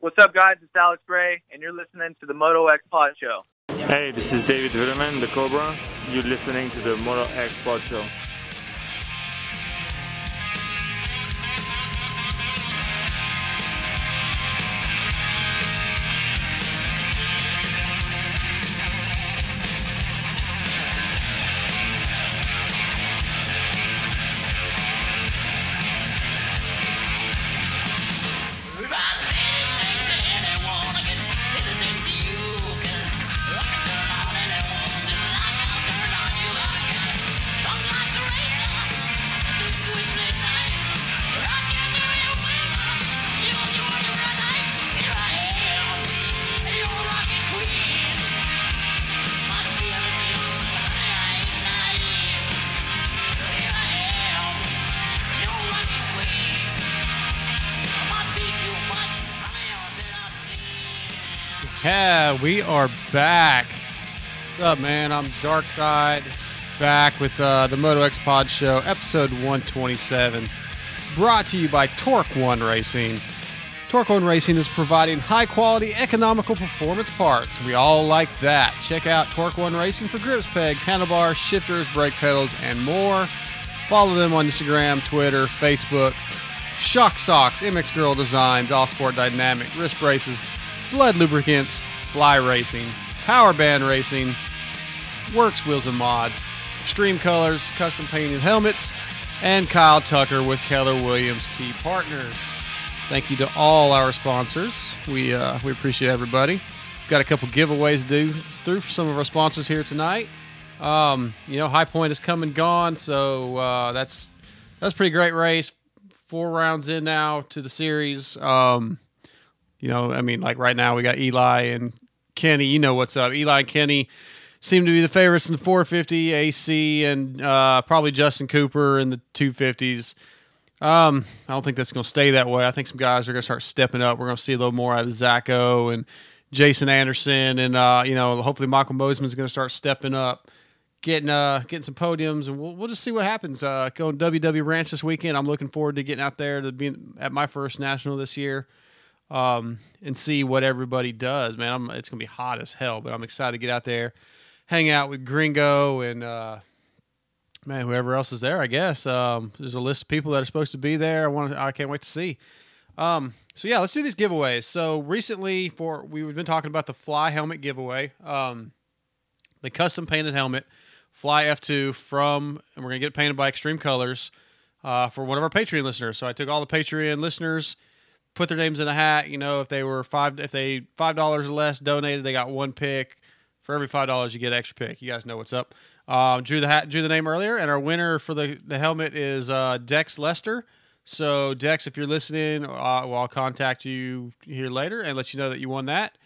What's up, guys? It's Alex Gray, and you're listening to the Moto X Pod Show. Hey, this is David Vuillemin, the Cobra. You're listening to the Moto X Pod Show. Back. What's up, man? I'm Dark Side, back with uh, the Moto X Pod Show, episode 127, brought to you by Torque One Racing. Torque One Racing is providing high quality, economical performance parts. We all like that. Check out Torque One Racing for grips, pegs, handlebars, shifters, brake pedals, and more. Follow them on Instagram, Twitter, Facebook. Shock Socks, MX Girl Designs, All Sport Dynamic, wrist braces, Blood Lubricants, Fly Racing, Power Band Racing, Works Wheels and Mods, Extreme Colors, Custom Painted Helmets, and Kyle Tucker with Keller Williams Key Partners. Thank you to all our sponsors. We uh, we appreciate everybody. Got a couple giveaways to do through for some of our sponsors here tonight. Um, you know, High Point is come and gone, so uh, that's that's pretty great race. Four rounds in now to the series. Um, you know, I mean, like right now we got Eli and Kenny. You know what's up. Eli Kenny seem to be the favorites in the 450 AC, and uh, probably Justin Cooper in the 250s. Um, I don't think that's going to stay that way. I think some guys are going to start stepping up. We're going to see a little more out of Zacho and Jason Anderson, and uh, you know, hopefully Michael Mosiman's going to start stepping up, getting uh, getting some podiums, and we'll we'll just see what happens. Uh, going WW Ranch this weekend. I'm looking forward to getting out there to be at my first national this year um, and see what everybody does. Man, I'm, it's gonna be hot as hell, but I'm excited to get out there, hang out with Gringo and uh, man, whoever else is there. I guess um, there's a list of people that are supposed to be there. I want, I can't wait to see. Um, so yeah, let's do these giveaways. So recently, for we've been talking about the Fly helmet giveaway, um, the custom painted helmet, Fly F2 from, and we're gonna get it painted by Extreme Colors. Uh, for one of our Patreon listeners. So I took all the Patreon listeners, put their names in a hat. You know, if they were five, if they five dollars or less donated, they got one pick. For every five dollars, you get extra pick. You guys know what's up. Um, drew the hat, drew the name earlier, and our winner for the the helmet is uh, Dex Lester. So Dex, if you're listening, uh, well, I'll contact you here later and let you know that you won that.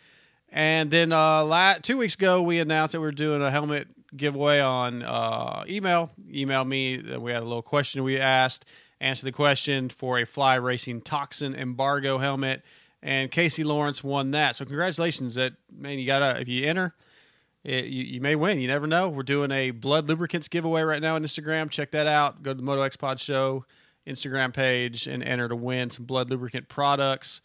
And then uh, la- two weeks ago, we announced that we are doing a helmet giveaway on uh, email. Email me. We had a little question we asked answer the question for a fly racing toxin embargo helmet. And casey lawrence won that. So congratulations. That man you gotta if you enter it, you, you may win. You never know. We're doing a blood lubricants giveaway right now on instagram. Check that out. Go to the moto x pod show instagram page and enter to win some blood lubricant products.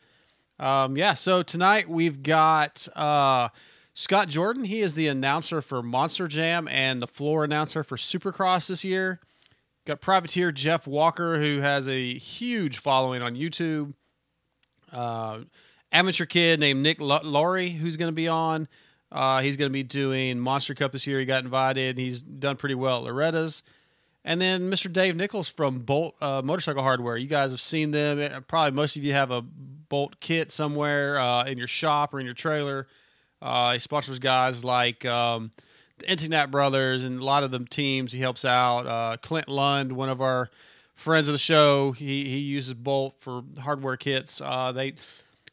Um, yeah so tonight we've got uh, scott jordan. He is the announcer for monster jam and the floor announcer for supercross this year Got privateer Jeff Walker, who has a huge following on YouTube. Uh, amateur kid named Nick L- Laurie, who's going to be on. Uh, he's going to be doing Monster Cup this year. He got invited. He's done pretty well at Loretta's. And then Mr. Dave Nichols from Bolt uh, Motorcycle Hardware. You guys have seen them. Uh, probably most of you have a Bolt kit somewhere uh, in your shop or in your trailer. Uh, he sponsors guys like um, Internet Brothers and a lot of the teams he helps out. Uh, Clint Lund, one of our friends of the show, he he uses Bolt for hardware kits. Uh, they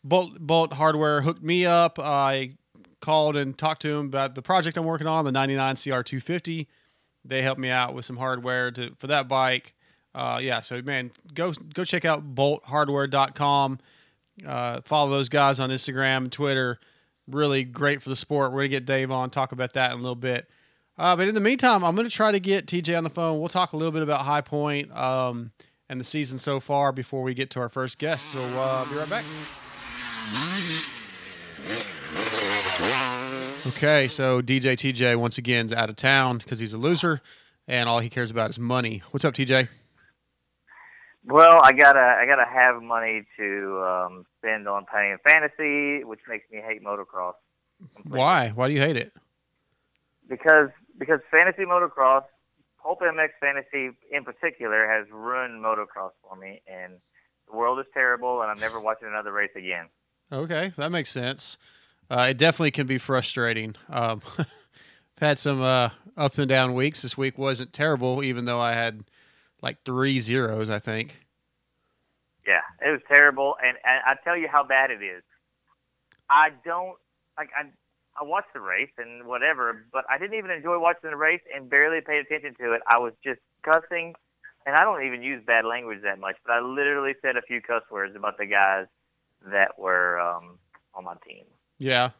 Bolt Bolt Hardware hooked me up. I called and talked to him about the project I'm working on, the 99 CR250. They helped me out with some hardware to for that bike. Uh, yeah, so man, go go check out bolthardware.com. Uh, follow those guys on Instagram and Twitter really great for the sport. We're gonna get Dave on talk about that in a little bit. Uh, but in the meantime, I'm gonna try to get TJ on the phone. We'll talk a little bit about High Point um, and the season so far before we get to our first guest. So uh, be right back. Okay, so DJ TJ once again is out of town because he's a loser, and all he cares about is money. What's up, TJ? Well, I gotta I gotta have money to um, spend on playing fantasy, which makes me hate motocross. completely. Why? Why do you hate it? Because because fantasy motocross, Pulp MX Fantasy in particular, has ruined motocross for me, and the world is terrible, and I'm never watching another race again. Okay, that makes sense. Uh, it definitely can be frustrating. Um, I've had some uh, up and down weeks. This week wasn't terrible, even though I had like three zeros, I think. Yeah, it was terrible, and, and I tell you how bad it is. I don't like I I watched the race and whatever, but I didn't even enjoy watching the race and barely paid attention to it. I was just cussing, and I don't even use bad language that much, but I literally said a few cuss words about the guys that were um, on my team. Yeah.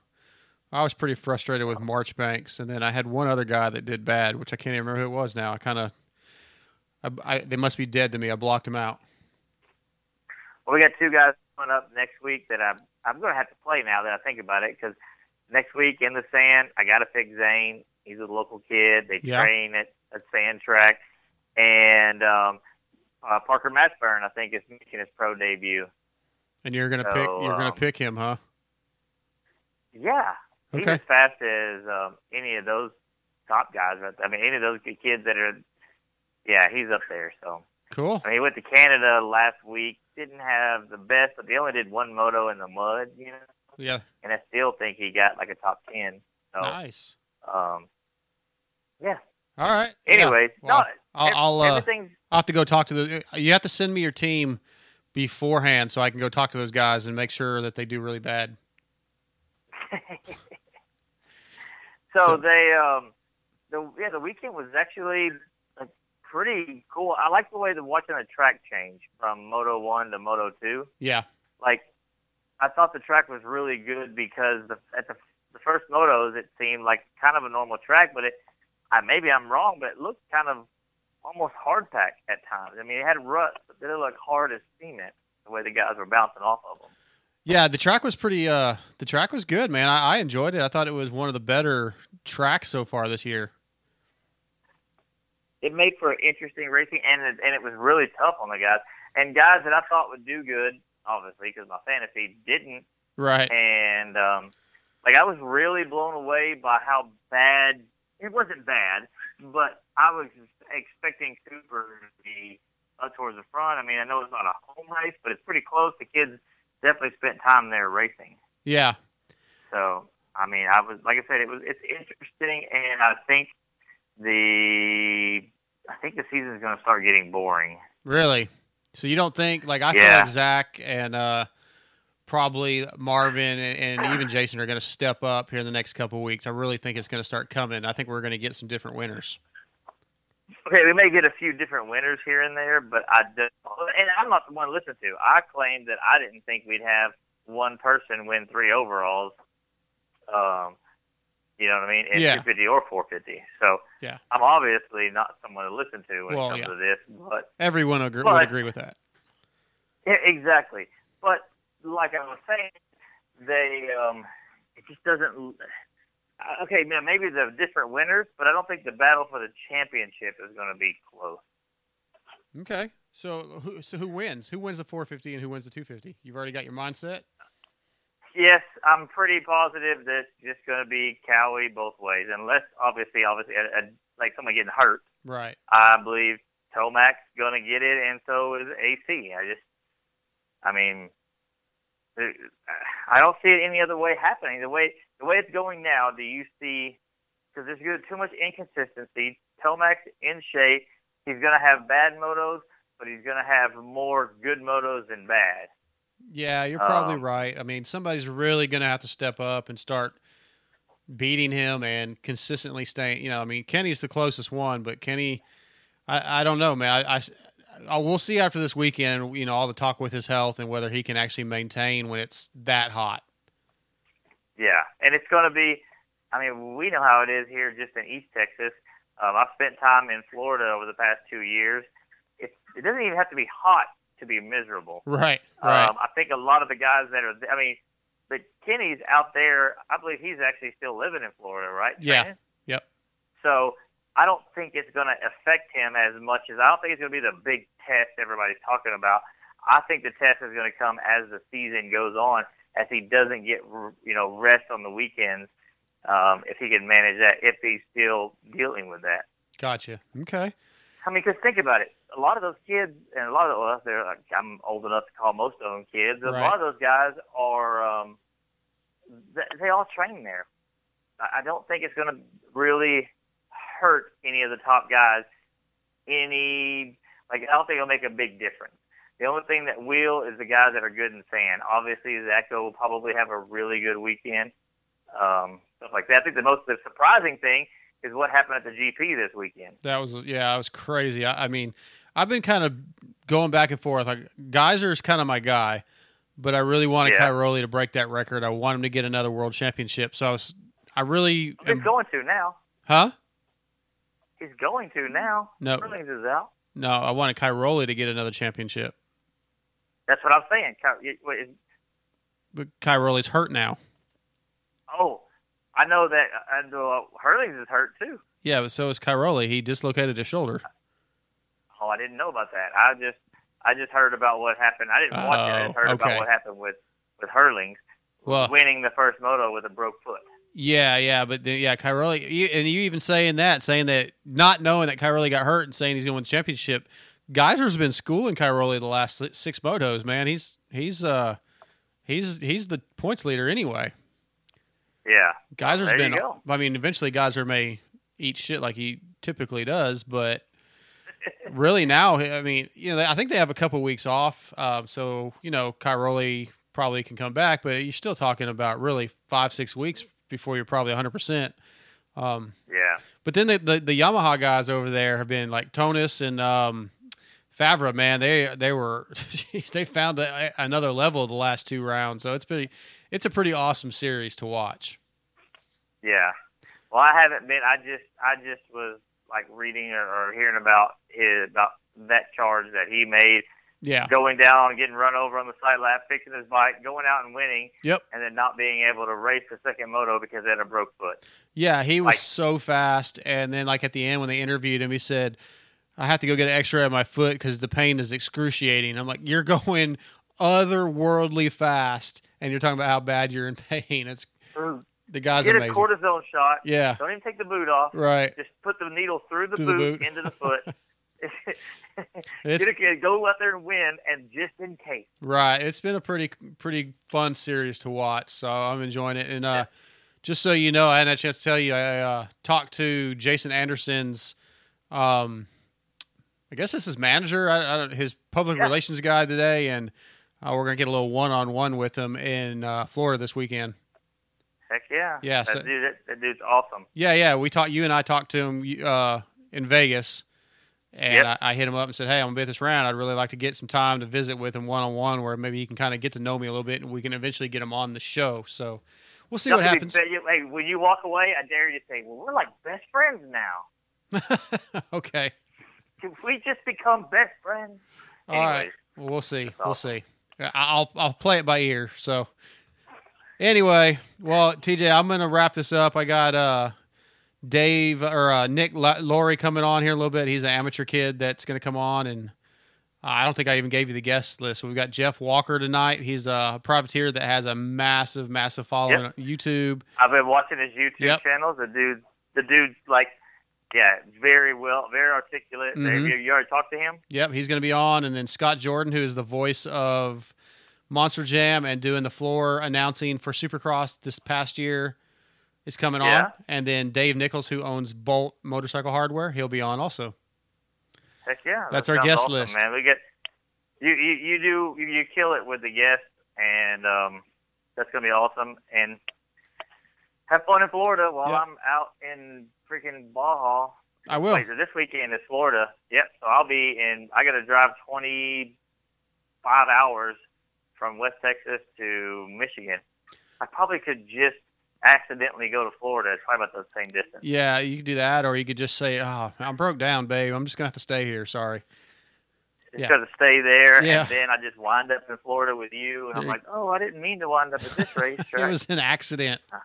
I was pretty frustrated with Marchbanks, and then I had one other guy that did bad, which I can't even remember who it was now. I kind of, I, I, they must be dead to me. I blocked them out. Well, we got two guys coming up next week that I'm I'm going to have to play now that I think about it because next week in the sand I got to pick Zane. He's a local kid. They Yeah. train at a sand track, and um, uh, Parker Matchburn I think is making his pro debut. And you're gonna So, pick, you're gonna um, pick him, huh? Yeah, okay. he's as fast as um, any of those top guys. I mean, any of those kids that are. Yeah, he's up there. So Cool. I mean, he went to Canada last week. Didn't have the best, but they only did one moto in the mud. You know. Yeah. and I still think he got like a top ten. So, Nice. um, yeah. All right. Anyways, Yeah. Well, no, I'll, I'll, uh, I'll have to go talk to the. You have to send me your team beforehand so I can go talk to those guys and make sure that they do really bad. so, So- they um, the yeah the weekend was actually pretty cool. I like the way the watching the track change from Moto One to Moto Two. Yeah. Like, I thought the track was really good because the, at the the first motos it seemed like kind of a normal track, but it I maybe I'm wrong, but it looked kind of almost hard pack at times. I mean, it had ruts, but then it looked hard as cement the way the guys were bouncing off of them. Yeah, the track was pretty. Uh, the track was good, man. I, I enjoyed it. I thought it was one of the better tracks so far this year. It made for interesting racing, and it, and it was really tough on the guys and guys that I thought would do good, obviously because my fantasy didn't. Right. and um, like I was really blown away by how bad it wasn't bad, but I was expecting Cooper to be up towards the front. I mean, I know it's not a home race, but it's pretty close. The kids definitely spent time there racing. Yeah. So I mean, I was like I said, it was it's interesting, and I think the I think the season is going to start getting boring. Really. So you don't think like I feel Yeah. like Zach and uh, probably Marvin and, and even Jason are going to step up here in the next couple of weeks. I really think it's going to start coming. I think we're going to get some different winners. Okay, we may get a few different winners here and there, but I don't, and I'm not the one to listen to. I claimed that I didn't think we'd have one person win three overalls. Um, you know what I mean? In Yeah. 250 or 450. So Yeah. I'm obviously not someone to listen to when Well, it comes yeah. to this, but Everyone agree, But- would agree with that. yeah, exactly. But like I was saying, they um, it just doesn't. uh, Okay, now maybe the different winners, but I don't think the battle for the championship is going to be close. Okay. So who, so who wins? Who wins the 450 and who wins the 250? You've already got your mindset? Yes, I'm pretty positive that it's just going to be Cowie both ways, unless obviously, obviously, a, a, like someone getting hurt. Right. I believe Tomac's going to get it, and so is AC. I just, I mean, I don't see it any other way happening. The way the way it's going now, do you see? Because there's too much inconsistency. Tomac's in shape. He's going to have bad motos, but he's going to have more good motos than bad. Yeah, you're probably Um, right. I mean, somebody's really going to have to step up and start beating him and consistently staying. You know, I mean, Kenny's the closest one, but Kenny, I, I don't know, man. I, I, I- we'll see after this weekend. You know, all the talk with his health and whether he can actually maintain when it's that hot. Yeah, and it's going to be. I mean, we know how it is here, just in East Texas. Um, I've spent time in Florida over the past two years. It, it doesn't even have to be hot to be miserable. Right. Right. Um, I think a lot of the guys that are, I mean, but Kenny's out there. I believe he's actually still living in Florida, right? Yeah. training? Yep. So I don't think it's going to affect him as much as I don't think it's going to be the big test everybody's talking about. I think the test is going to come as the season goes on, as he doesn't get you know rest on the weekends. Um, if he can manage that, if he's still dealing with that. Gotcha. Okay. I mean, because think about it. A lot of those kids, and a lot of well, they're like, I'm old enough to call most of them kids. A Right. lot of those guys are, um, they, they all train there. I I don't think it's going to really hurt any of the top guys. Any like I don't think it'll make a big difference. The only thing that will is the guys that are good in sand. Obviously, Zacho will probably have a really good weekend. Um, stuff like that. I think the most the surprising thing is what happened at the GP this weekend. That was yeah, that was crazy. I, I mean, I've been kind of going back and forth. Like Gajser is kind of my guy, but I really wanted Yeah. Cairoli to break that record. I want him to get another world championship. So I was, I really, He's am, going to now. huh? He's going to now. No. Herlings is out. No, I wanted Cairoli to get another championship, That's what I'm saying. Ky- you- wait, is- but Cairoli's hurt now. Oh, I know that. and know uh, Herlings is hurt too. Yeah, but so is Cairoli. He dislocated his shoulder. Oh, I didn't know about that. I just, I just heard about what happened. I didn't watch it. I Oh, just heard okay. about what happened with with Herlings Well- winning the first moto with a broke foot. Yeah, yeah, but the, yeah, Cairoli, you, and you even saying that, saying that, not knowing that Cairoli got hurt and saying he's going to win the championship. Gajser's been schooling Cairoli the last six motos. Man, he's he's uh he's he's the points leader anyway. Yeah. Gajser's There you been. go. I mean, eventually Gajser may eat shit like he typically does, but really now, I mean, you know, I think they have a couple weeks off, um, so you know, Cairoli probably can come back, but you're still talking about really five six weeks before you're probably 100. percent um, Yeah. but then the, the the Yamaha guys over there have been like Tonus and um, Febvre. Man, they they were they found a, another level the last two rounds. So it's pretty it's a pretty awesome series to watch. Yeah. Well, I haven't been. I just, I just was like reading or, or hearing about his about that charge that he made Yeah. going down, getting run over on the side lap, fixing his bike, going out and winning, Yep. and then not being able to race the second moto because he had a broke foot. Yeah, he was Like- so fast, and then like at the end when they interviewed him, he said, "I have to go get an X-ray of my foot because the pain is excruciating." I'm like, "You're going otherworldly fast, and you're talking about how bad you're in pain." It's the guy's Get amazing. a cortisone shot. yeah, Don't even take the boot off. right. Just put the needle through the, Through the boot, boot. into the foot. A go out there and win, and just in case. right. It's been a pretty pretty fun series to watch, so I'm enjoying it. And uh, just so you know, I had a chance to tell you, I uh, talked to Jason Anderson's. Um, I guess this is manager, I, I don't, his public Yeah. relations guy today, and uh, we're gonna get a little one on one with him in uh, Florida this weekend. Heck yeah. Yeah, That, so- dude, that, that dude's awesome. Yeah, yeah. We talked. You and I talked to him uh, in Vegas, and Yep. I, I hit him up and said, "Hey, I'm gonna be at this round. I'd really like to get some time to visit with him one on one, where maybe he can kind of get to know me a little bit, and we can eventually get him on the show." So we'll see what Don't be happens. you- Hey, when you walk away, I dare you to say, "Well, we're like best friends now. okay. Can we just become best friends?" All right. Anyways, Well, we'll see. We'll see. I'll I'll play it by ear. So anyway, well, TJ, I'm gonna wrap this up. I got uh Dave or uh, Nick La- Laurie coming on here a little bit. He's an amateur kid that's gonna come on, and I don't think I even gave you the guest list. We've got Jeff Walker tonight. He's a privateer that has a massive, massive following Yep. on YouTube. I've been watching his YouTube Yep. channels. The dude, the dude's like, yeah, very well, very articulate. Mhm. You, you already talked to him? Yep, he's going to be on, and then Scott Jordan, who is the voice of Monster Jam and doing the floor announcing for Supercross this past year, is coming on. And then Dave Nichols, who owns Bolt Motorcycle Hardware, he'll be on also. Heck yeah, That's that our guest awesome, list. man. We get you, you, you do you, you kill it with the guests, and um, that's gonna be awesome. And have fun in Florida while Yep. I'm out in freaking Baja. I will. Wait, this weekend is Florida. Yep. So I'll be in. I got to drive 25 hours from West Texas to Michigan. I probably could just accidentally go to Florida. It's probably about the same distance. Yeah, you could do that, or you could just say, "Oh, I'm broke down, babe. I'm just gonna have to stay here. Sorry." just Yeah. to stay there, Yeah. and then I just wind up in Florida with you, and I'm like, oh, I didn't mean to wind up at this race. It was an accident. Uh,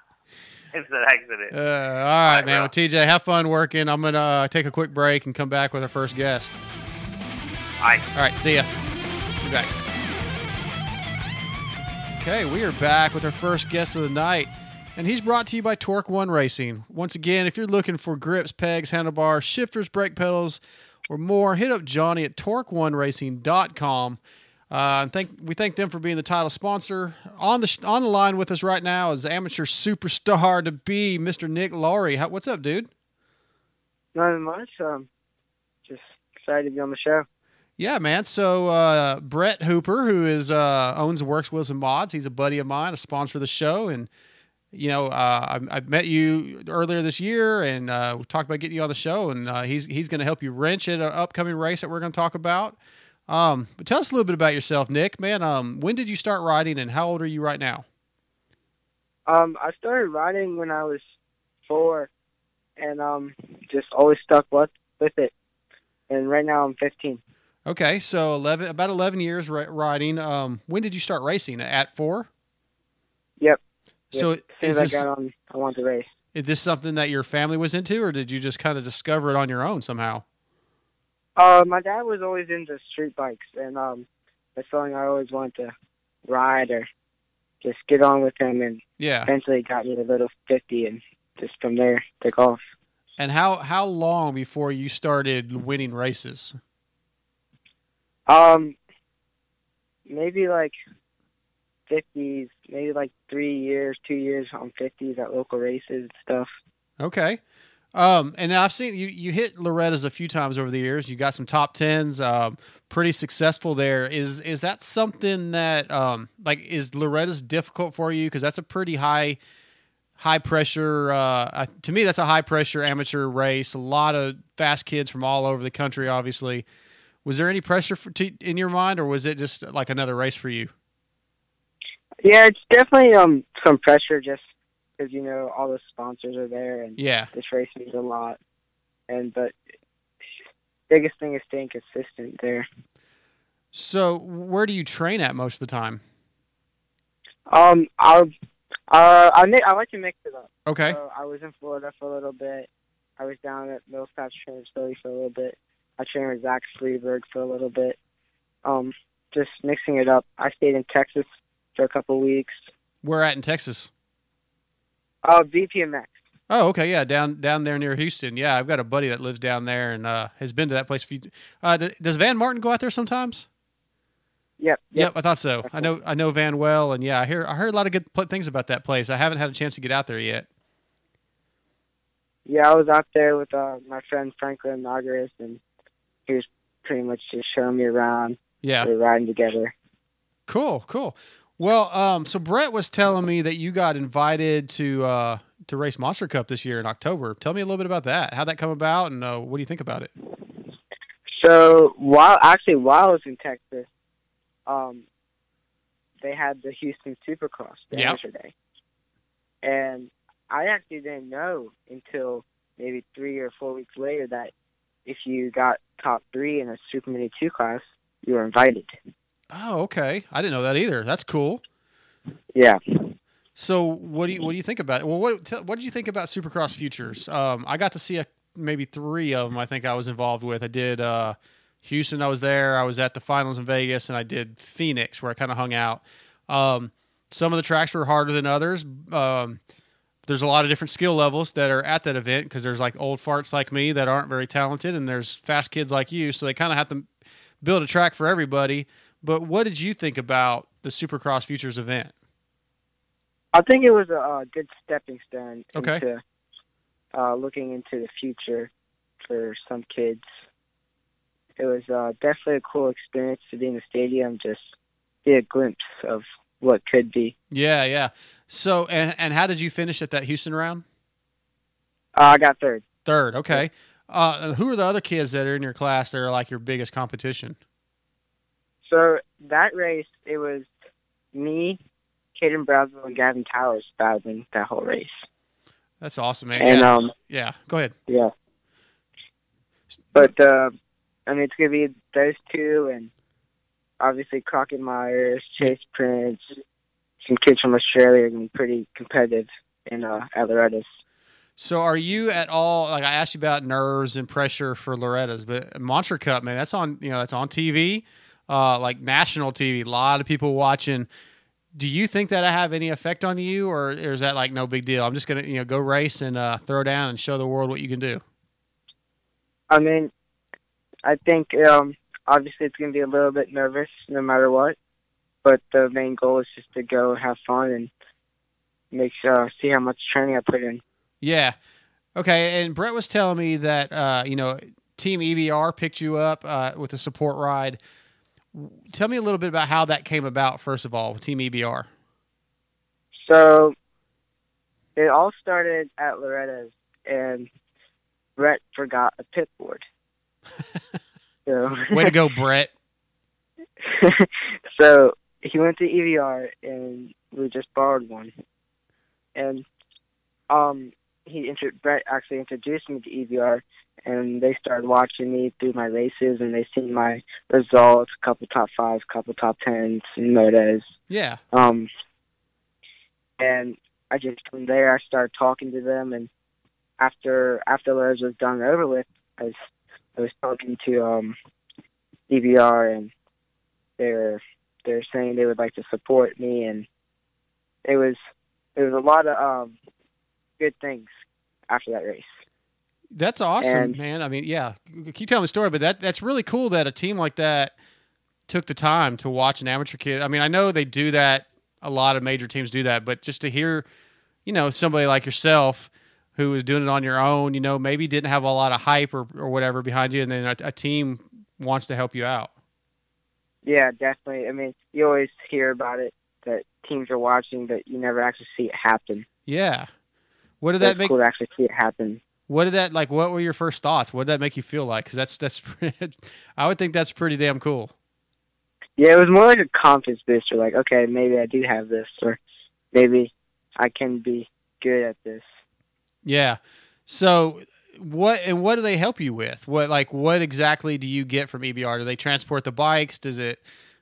it's an accident. Uh, all right, man. well. Well, TJ, have fun working. I'm gonna uh, take a quick break and come back with our first guest. All right. All right, see ya. Be back. Okay, we are back with our first guest of the night, and he's brought to you by Torque One Racing. Once again, if you're looking for grips, pegs, handlebars, shifters, brake pedals, or more, hit up Johnny at torque1racing.com. Uh, and thank we thank them for being the title sponsor. On the sh- on the line with us right now is amateur superstar to be Mr. Nick Laurie. How, what's up, dude? Nothing much. Um, just excited to be on the show. Yeah, man. So uh, Brett Hooper, who is uh, owns Works Wheels and Mods, he's a buddy of mine, a sponsor of the show, and you know uh, I, I met you earlier this year, and uh, we talked about getting you on the show, and uh, he's he's going to help you wrench at an upcoming race that we're going to talk about. Um, but tell us a little bit about yourself, Nick. Man, um, when did you start riding, and how old are you right now? Um, I started riding when I was four, and um, just always stuck with with it. And right now I'm 15. Okay, so eleven, about eleven years riding. Um, when did you start racing? At four. Yep. So As soon as this, I got on, I wanted to race. is this something that your family was into, or did you just kind of discover it on your own somehow? Uh, my dad was always into street bikes, and um, that's something I always wanted to ride or just get on with him. And Yeah. eventually got me to little 50, and just from there took off. And how how long before you started winning races? Um, maybe like 50s, maybe like three years, two years on 50s at local races and stuff. Okay. Um, and I've seen you you hit Loretta's a few times over the years. You got some top tens, um, pretty successful there. Is is that something that um, like is Loretta's difficult for you? Because that's a pretty high high pressure. Uh, to me, that's a high pressure amateur race. A lot of fast kids from all over the country. Obviously, was there any pressure for, to, in your mind, or was it just like another race for you? Yeah, it's definitely um some pressure just because you know all the sponsors are there and Yeah. this race means a lot. And but biggest thing is staying consistent there. So where do you train at most of the time? Um, I'll uh I I like to mix it up. Okay. So I was in Florida for a little bit. I was down at Millsap training Facility for a little bit. I trained with Zach Sleeberg for a little bit. Um, just mixing it up. I stayed in Texas for a couple weeks. Where at in Texas? Uh, VPMX. Oh, okay, yeah, down down there near Houston. Yeah, I've got a buddy that lives down there and uh, has been to that place. A few. Uh, does Van Martin go out there sometimes? Yep. Yep, I thought so. I know I know Van well, and yeah, I hear I heard a lot of good things about that place. I haven't had a chance to get out there yet. Yeah, I was out there with uh, my friend Franklin Nagaris, and he was pretty much just showing me around. Yeah, We were riding together. cool, cool. Well, um, so Brett was telling me that you got invited to uh, to race Monster Cup this year in October. Tell me a little bit about that. How'd that come about, and uh, what do you think about it? So while actually while I was in Texas, um, they had the Houston Supercross Yep. amateur and I actually didn't know until maybe three or four weeks later that if you got top three in a Super Mini two class, you were invited. Oh, okay. I didn't know that either. That's cool. Yeah. So what do you what do you think about it? Well, what what did you think about Supercross Futures? Um, I got to see a, maybe three of them. I think I was involved with. I did uh, Houston. I was there. I was at the finals in Vegas, and I did Phoenix, where I kind of hung out. Um, some of the tracks were harder than others. Um, there's a lot of different skill levels that are at that event because there's like old farts like me that aren't very talented, and there's fast kids like you. So they kind of have to build a track for everybody. But what did you think about the Supercross Futures event? I think it was a, uh good stepping stone Okay. into uh, looking into the future for some kids. It was uh, definitely a cool experience to be in the stadium, just get a glimpse of what could be. Yeah, yeah. So, and and how did you finish at that Houston round? Uh, I got third. Third. Okay. Uh, who are the other kids that are in your class that are like your biggest competition? So that race, it was me, Caden Braswell, and Gavin Towers battling that whole race. That's awesome, man. And yeah. um, yeah. Go ahead. yeah. But uh, I mean, it's gonna be those two, and obviously Crockett Myers, Chase Prince, some kids from Australia are gonna be pretty competitive in uh, at Loretta's. So are you at all like I asked you about nerves and pressure for Loretta's, but Monster Cup, man, that's on you know that's on TV, uh, like national TV. A lot of people watching. Do you think that I have any effect on you, or is that like no big deal? I'm just gonna you know go race and uh, throw down and show the world what you can do. I mean, I think um, obviously it's gonna be a little bit nervous no matter what, but the main goal is just to go have fun and make sure see how much training I put in. Yeah. Okay. And Brett was telling me that uh, you know Team EBR picked you up uh, with a support ride. Tell me a little bit about how that came about. First of all, with Team EBR. So it all started at Loretta's, and Brett forgot a pit board. so Way to go, Brett. so he went to EVR and we just borrowed one. And um he intro- Brett actually introduced me to EVR and they started watching me through my races and they seen my results, a couple top fives, a couple top tens and motos. Yeah. Um and I just from there I started talking to them and after after Lowe's was done over with, I was I was talking to um EVR and they're they're saying they would like to support me and it was it was a lot of um good things after that race. That's awesome, And- man. I mean, yeah, keep telling the story, but that that's really cool that a team like that took the time to watch an amateur kid. I mean, I know they do that. A lot of major teams do that, but just to hear, you know, somebody like yourself who was doing it on your own, you know, maybe didn't have a lot of hype or, or whatever behind you, and then a, a team wants to help you out. Yeah, definitely. I mean, you always hear about it that teams are watching, but you never actually see it happen. Yeah. What did that make? cool to actually see it happen. What did that like? What were your first thoughts? What did that make you feel like? Because that's that's, I would think that's pretty damn cool. Yeah, it was more like a confidence booster. Like, okay, maybe I do have this, or maybe I can be good at this. Yeah. So what and what do they help you with? What like what exactly do you get from EBR? Do they transport the bikes? Does it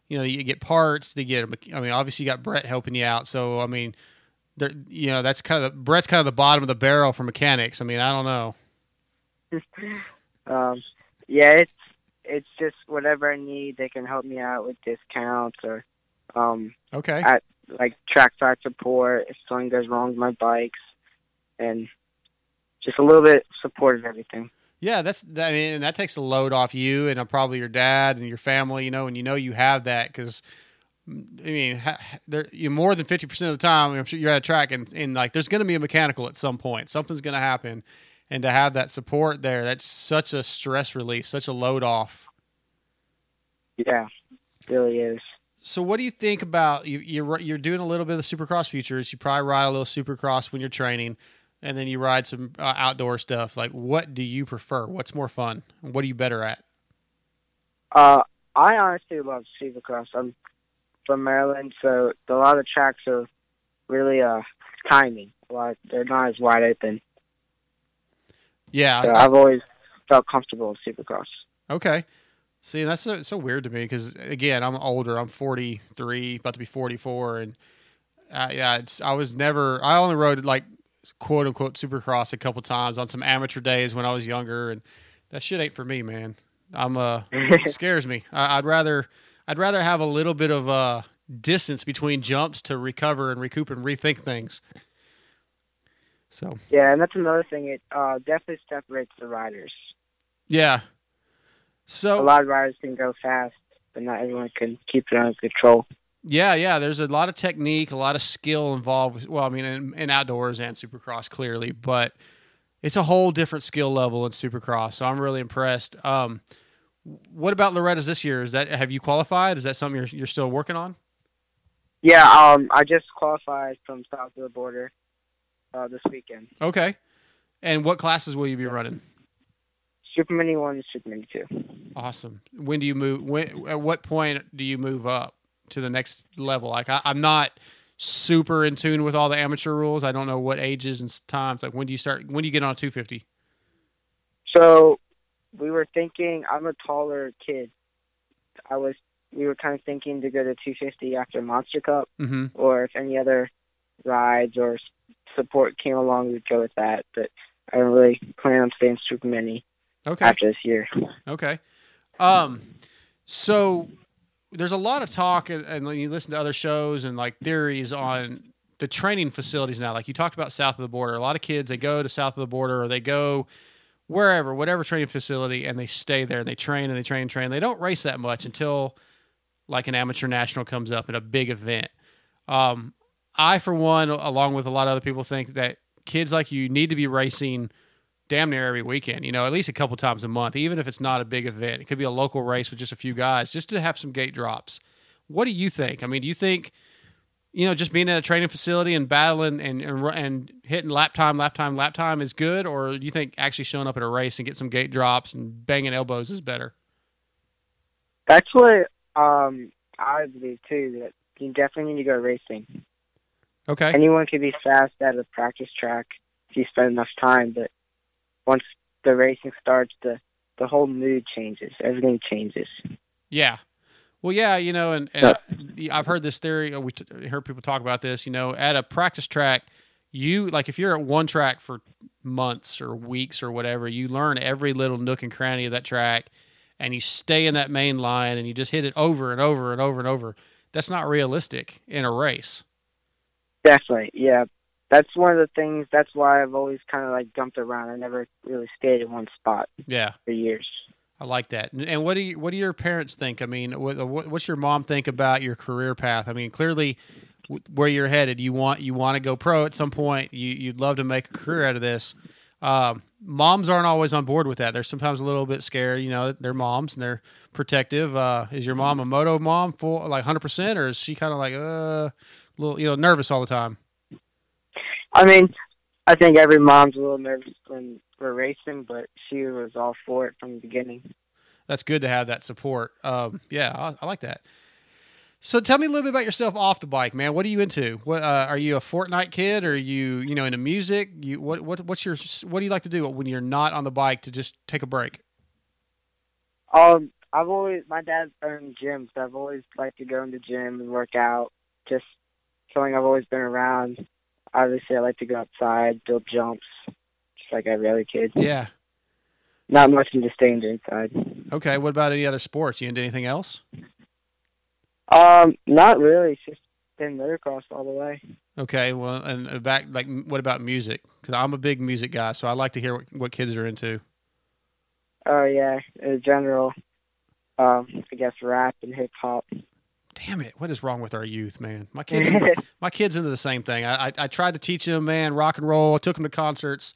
you know you get parts? They get I mean obviously you got Brett helping you out. So I mean you know that's kind of the, Brett's kind of the bottom of the barrel for mechanics. I mean I don't know. Um, yeah, it's it's just whatever I need. They can help me out with discounts or um, Okay. at like trackside support if something goes wrong with my bikes, and just a little bit of support of everything. Yeah, that's I mean and that takes a load off you and uh, probably your dad and your family, you know, and you know you have that because I mean, ha, there you more than fifty percent of the time. I'm sure you're at a track and, and like there's going to be a mechanical at some point. Something's going to happen, and to have that support there, that's such a stress relief, such a load off. Yeah, really is. So, what do you think about you? You're you're doing a little bit of Supercross futures. You probably ride a little Supercross when you're training, and then you ride some uh, outdoor stuff. Like, what do you prefer? What's more fun? What are you better at? Uh, I honestly love Supercross. I'm from Maryland, so a lot of tracks are really uh timing. A lot they're not as wide open. Yeah, So I- I've always felt comfortable in Supercross. Okay. See, that's so, so weird to me because again, I'm older. I'm 43, about to be 44, and uh, yeah, it's, I was never. I only rode like quote unquote supercross a couple times on some amateur days when I was younger, and that shit ain't for me, man. I'm uh, it scares me. I, I'd rather I'd rather have a little bit of uh distance between jumps to recover and recoup and rethink things. So Yeah, and that's another thing. It uh, definitely separates the riders. yeah. So a lot of riders can go fast, but not everyone can keep it under control. Yeah, yeah. There's a lot of technique, a lot of skill involved. with- Well, I mean, in, in outdoors and Supercross, clearly, but it's a whole different skill level in Supercross. So I'm really impressed. Um, what about Loretta's this year? Is that have you qualified? Is that something you're you're still working on? Yeah, um, I just qualified from south of the border uh, this weekend. Okay. And what classes will you be running? Super Mini One, Super Mini Two. Awesome. When do you move? When at what point do you move up to the next level? Like I, I'm not super in tune with all the amateur rules. I don't know what ages and times. Like when do you start? When do you get on a 250? So we were thinking. I'm a taller kid. I was. We were kind of thinking to go to 250 after Monster Cup, Mm-hmm. or if any other rides or support came along, we'd go with that. But I don't really plan on staying Super Mini Okay. after this year. Okay. Um, so there's a lot of talk, and, and you listen to other shows and like theories on the training facilities now. Like you talked about south of the border, a lot of kids they go to south of the border or they go wherever, whatever training facility, and they stay there and they train and they train and train. They don't race that much until like an amateur national comes up at a big event. Um, I, for one, along with a lot of other people, think that kids like you need to be racing damn near every weekend, you know, at least a couple times a month, even if it's not a big event. It could be a local race with just a few guys, just to have some gate drops. What do you think? I mean, do you think, you know, just being at a training facility and battling and and, and hitting lap time, lap time, lap time is good, or do you think actually showing up at a race and get some gate drops and banging elbows is better? That's what um I believe too. That you definitely need to go racing. Okay. Anyone can be fast at a practice track if you spend enough time, but once the racing starts, the the whole mood changes. Everything changes. Yeah. Well, yeah, you know, and, and I, I've heard this theory. We t- heard people talk about this. You know, at a practice track, you like if you're at one track for months or weeks or whatever, you learn every little nook and cranny of that track, and you stay in that main line and you just hit it over and over and over and over. That's not realistic in a race. Definitely, yeah. That's one of the things. That's why I've always kind of like jumped around. I never really stayed in one spot Yeah, for years. I like that. And- what do you, what do your parents think? I mean, what, what, what's your mom think about your career path? I mean, clearly, where you're headed, you want you want to go pro at some point. You you'd love to make a career out of this. Um, moms aren't always on board with that. They're sometimes a little bit scared. You know, they're moms and they're protective. Uh, is your mom a moto mom, full like hundred percent, or is she kind of like uh, a little you know nervous all the time? I mean, I think every mom's a little nervous when we're racing, but she was all for it from the beginning. that's good to have that support. Um, yeah, I, I like that. So tell me a little bit about yourself off the bike, man. What are you into? What uh, are you a Fortnite kid? Or are you you know into music? You what what what's your what do you like to do when you're not on the bike to just take a break? Um, I've always my dad owned gyms, so I've always liked to go in the gym and work out. Just something I've always been around. Obviously, I like to go outside, build jumps, like every other kid. Yeah. Not much into staying inside. Okay. What about any other sports? You into anything else? Um, not really. It's just been motocross all the way. Okay. Well, and back like what about music? Because I'm a big music guy, so I like to hear what, what kids are into. Oh yeah, in general, um, I guess rap and hip hop. Damn it! What is wrong with our youth, man? My kids, my kids into the same thing. I, I I tried to teach them, man, rock and roll. I took them to concerts.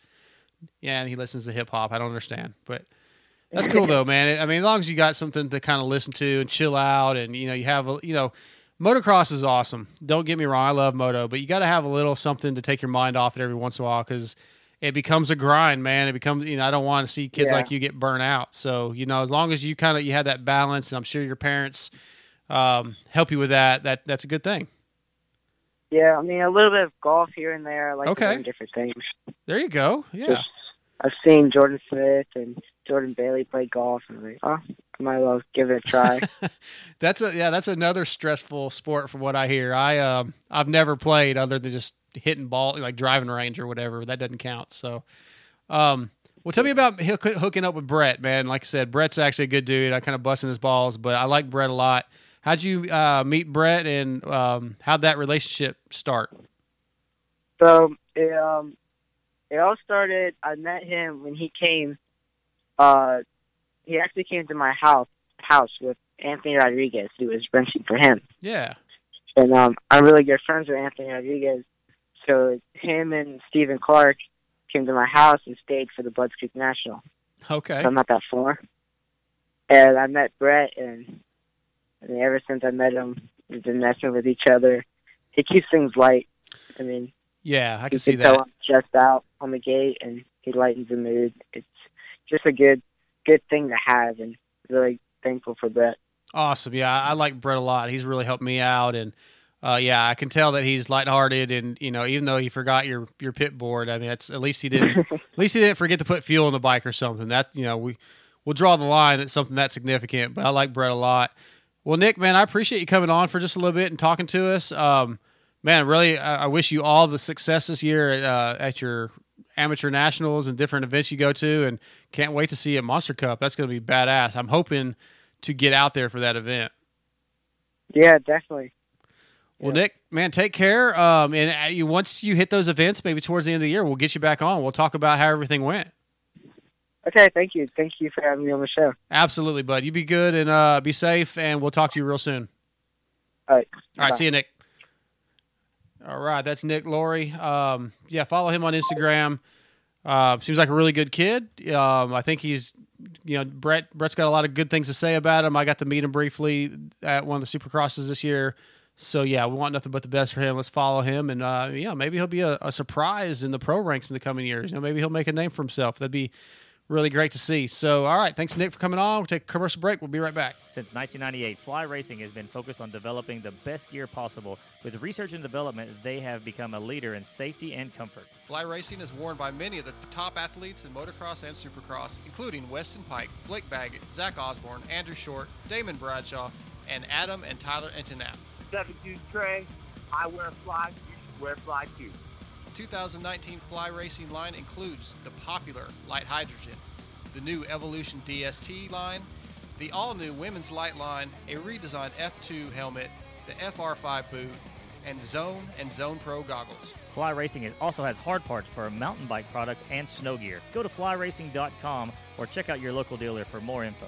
Yeah, and he listens to hip hop. I don't understand, but that's cool though, man. I mean, as long as you got something to kind of listen to and chill out, and you know, you have a, you know, motocross is awesome. Don't get me wrong, I love moto, but you got to have a little something to take your mind off it every once in a while because it becomes a grind, man. It becomes, you know, I don't want to see kids Yeah. like you get burnt out. So, you know, as long as you kind of you have that balance, and I'm sure your parents um, help you with that, that that's a good thing. Yeah, I mean a little bit of golf here and there. I like Okay. different things. There you go. Yeah. I've seen Jordan Smith and Jordan Bailey play golf, and I'm like, oh, I might as well give it a try. That's a yeah, that's another stressful sport from what I hear. I um I've never played other than just hitting ball like driving range or whatever. That doesn't count. So um well tell me about hooking up with Brett, man. Like I said, Brett's actually a good dude. I kind of busting his balls, but I like Brett a lot. How'd you uh, meet Brett and um, how'd that relationship start? so it um, it all started. I met him when he came. Uh, he actually came to my house house with Anthony Rodriguez, who was benching for him. Yeah. and um, I'm really good friends with Anthony Rodriguez. So him and Stephen Clark came to my house and stayed for the Budds Creek National. Okay. So I'm not that far. And I met Brett, and, and ever since I met him, we've been messing with each other. He keeps things light. I mean, Yeah, I can see that. I'm stressed out on the gate, and he lightens the mood. It's just a good, good thing to have, and really thankful for Brett. Awesome. Yeah, I I like Brett a lot. He's really helped me out, and uh, yeah, I can tell that he's lighthearted. And you know, even though he forgot your your pit board, I mean, that's at least he didn't at least he didn't forget to put fuel in the bike or something. That's you know, we we'll draw the line at something that significant. But I like Brett a lot. Well, Nick, man, I appreciate you coming on for just a little bit and talking to us. Um, man, really, I, I wish you all the success this year at, uh, at your amateur nationals and different events you go to, and can't wait to see you at Monster Cup. That's going to be badass. I'm hoping to get out there for that event. Yeah, definitely. Well, Yeah. Nick, man, take care. Um, and uh, you once you hit those events, maybe towards the end of the year, we'll get you back on. We'll talk about how everything went. Okay, thank you. Thank you for having me on the show. Absolutely, bud. You be good and uh, be safe, and we'll talk to you real soon. All right. All right, Bye. see you, Nick. All right, that's Nick Laurie. Um, yeah, follow him on Instagram. Uh, seems like a really good kid. Um, I think he's, you know, Brett. Brett's got a lot of good things to say about him. I got to meet him briefly at one of the Supercrosses this year. So yeah, we want nothing but the best for him. Let's follow him, and uh, yeah, maybe he'll be a, a surprise in the pro ranks in the coming years. You know, maybe he'll make a name for himself. That'd be really great to see. So, all right, thanks Nick for coming on. We'll take a commercial break. We'll be right back. Since 1998, Fly Racing has been focused on developing the best gear possible. With research and development, they have become a leader in safety and comfort. Fly Racing is worn by many of the top athletes in motocross and supercross, including Weston Peick, Blake Baggett, Zach Osborne, Andrew Short, Damon Bradshaw, and Adam and Tyler Enticknap. 72 Trey, I wear fly, you should wear fly too. 2019 Fly Racing line includes the popular Light Hydrogen, the new Evolution DST line, the all new Women's Light line, a redesigned F2 helmet, the FR5 boot, and Zone and Zone Pro goggles. Fly Racing also has hard parts for mountain bike products and snow gear. Go to flyracing.com or check out your local dealer for more info.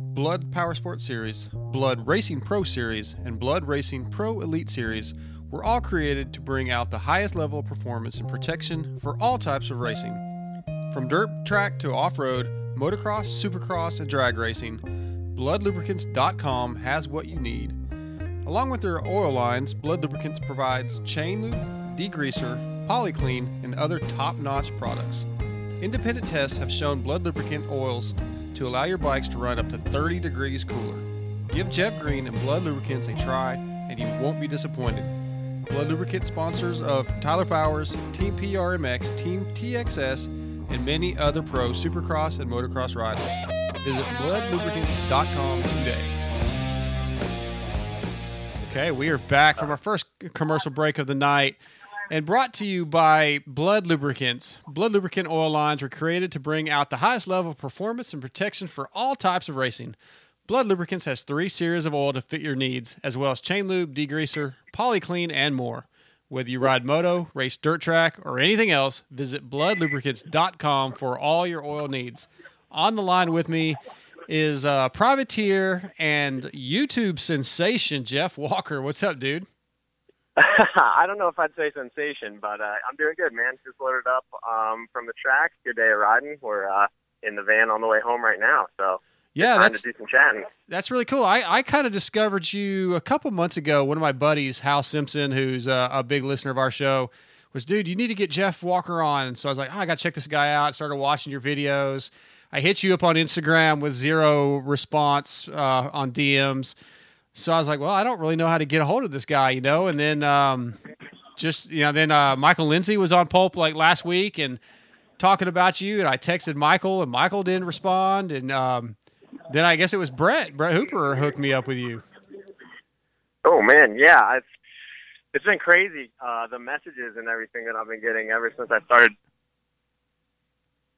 Blud Power Sport Series, Blud Racing Pro Series, and Blud Racing Pro Elite Series were all created to bring out the highest level of performance and protection for all types of racing. From dirt track to off road, motocross, supercross, and drag racing, BludLubricants.com has what you need. Along with their oil lines, Blud Lubricants provides chain lube, degreaser, polyclean, and other top notch products. Independent tests have shown blud lubricant oils to allow your bikes to run up to 30 degrees cooler. Give Jeff Green and Blud Lubricants a try, and you won't be disappointed. Blud Lubricant sponsors of Tyler Powers, Team PRMX, Team TXS, and many other pro supercross and motocross riders. Visit bludlubricants.com today. Okay, we are back from our first commercial break of the night and brought to you by Blud Lubricants. Blud Lubricant oil lines were created to bring out the highest level of performance and protection for all types of racing. Blud Lubricants has three series of oil to fit your needs, as well as chain lube, degreaser, polyclean, and more. Whether you ride moto, race dirt track, or anything else, visit bludlubricants.com for all your oil needs. On the line with me is uh, privateer and YouTube sensation Jeff Walker. What's up, dude? I don't know if I'd say sensation, but uh, I'm doing good, man. Just loaded up um, from the track. Good day of riding. We're uh, in the van on the way home right now, so Yeah, that's to do some chatting. That's really cool. I, I kind of discovered you a couple months ago. One of my buddies, Hal Simpson, who's a, a big listener of our show, was, dude, you need to get Jeff Walker on. And so I was like, oh, I got to check this guy out. Started watching your videos. I hit you up on Instagram with zero response uh, on DMs. So I was like, well, I don't really know how to get a hold of this guy, you know? And then um, just, you know, then uh, Michael Lindsay was on Pulp like last week and talking about you. And I texted Michael, and Michael didn't respond. And, um, then I guess it was Brett. Brett Hooper hooked me up with you. Oh man, yeah, it's it's been crazy. Uh, the messages and everything that I've been getting ever since I started.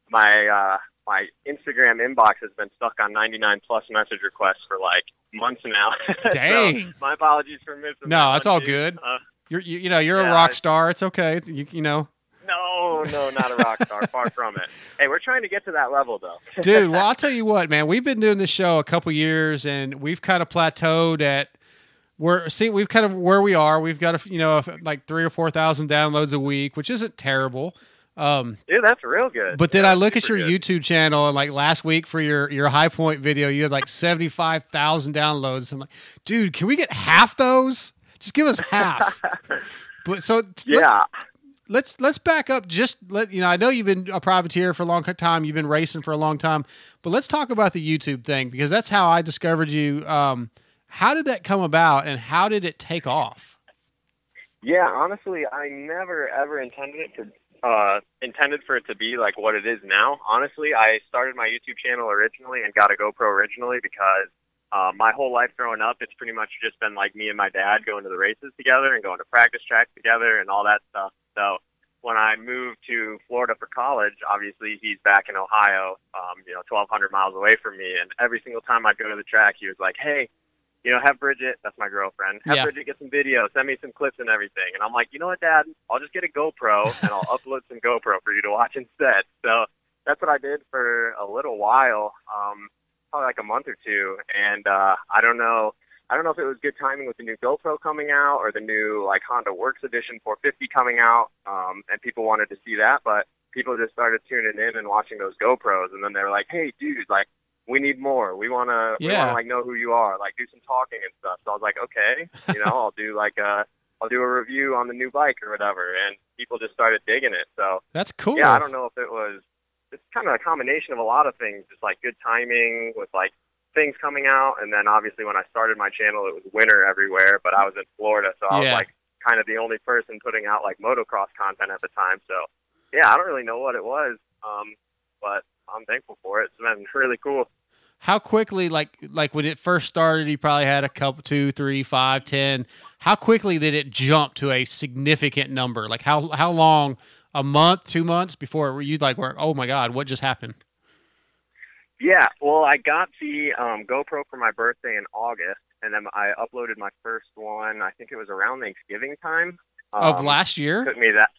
My uh, my Instagram inbox has been stuck on 99 plus message requests for like months now. So, Dang. my apologies for missing. No, that that's all good. Uh, You're you, you know you're a rock star. It's okay. You, you know, No, no, not a rock star. Far from it. Hey, we're trying to get to that level, though. dude. Well, I'll tell you what, man. We've been doing this show a couple years, and we've kind of plateaued at. We're see we've kind of where we are. We've got a, you know like three or four thousand downloads a week, which isn't terrible. Um, Dude, that's real good. but then Yeah, I look at your good. YouTube channel and like last week for your your high point video, you had like seventy five thousand downloads. I'm like, dude, can we get half those? Just give us half. but so let- Yeah. let's let's back up. Just let you know. I know you've been a privateer for a long time. You've been racing for a long time. But let's talk about the YouTube thing because that's how I discovered you. Um, how did that come about, and how did it take off? Yeah, honestly, I never ever intended it to uh intended for it to be like what it is now. Honestly, I started my YouTube channel originally and got a GoPro originally because uh, my whole life growing up, it's pretty much just been like me and my dad going to the races together and going to practice tracks together and all that stuff. So when I moved to Florida for college, obviously he's back in Ohio, um, you know, 1,200 miles away from me. And every single time I'd go to the track, he was like, "Hey, you know, have Bridget, that's my girlfriend, have Yeah. Bridget get some video, send me some clips and everything. And I'm like, you know what, Dad? I'll just get a GoPro and I'll upload some GoPro for you to watch instead. So that's what I did for a little while, um, probably like a month or two. And uh, I don't know, I don't know if it was good timing with the new GoPro coming out or the new like Honda Works Edition 450 coming out, um, and people wanted to see that, but people just started tuning in and watching those GoPros, and then they were like, "Hey, dude, like." We need more. We want to. We want Yeah. to like know who you are. Like do some talking and stuff. So I was like, okay, you know, I'll do like a, I'll do a review on the new bike or whatever. And people just started digging it. So That's cool. yeah, I don't know if it was. It's kind of a combination of a lot of things. Just like good timing with like things coming out, and then obviously when I started my channel, it was winter everywhere, but I was in Florida, so I was like kind of the only person putting out like motocross content at the time. So yeah, I don't really know what it was, um, but I'm thankful for it. It's been really cool. How quickly, like like when it first started, you probably had a couple, two, three, five, ten. How quickly did it jump to a significant number? Like how how long? A month, two months before you'd like were oh my god, what just happened? Yeah, well, I got the um, GoPro for my birthday in August, and then I uploaded my first one. I think it was around Thanksgiving time Of Um, last year? Took me that.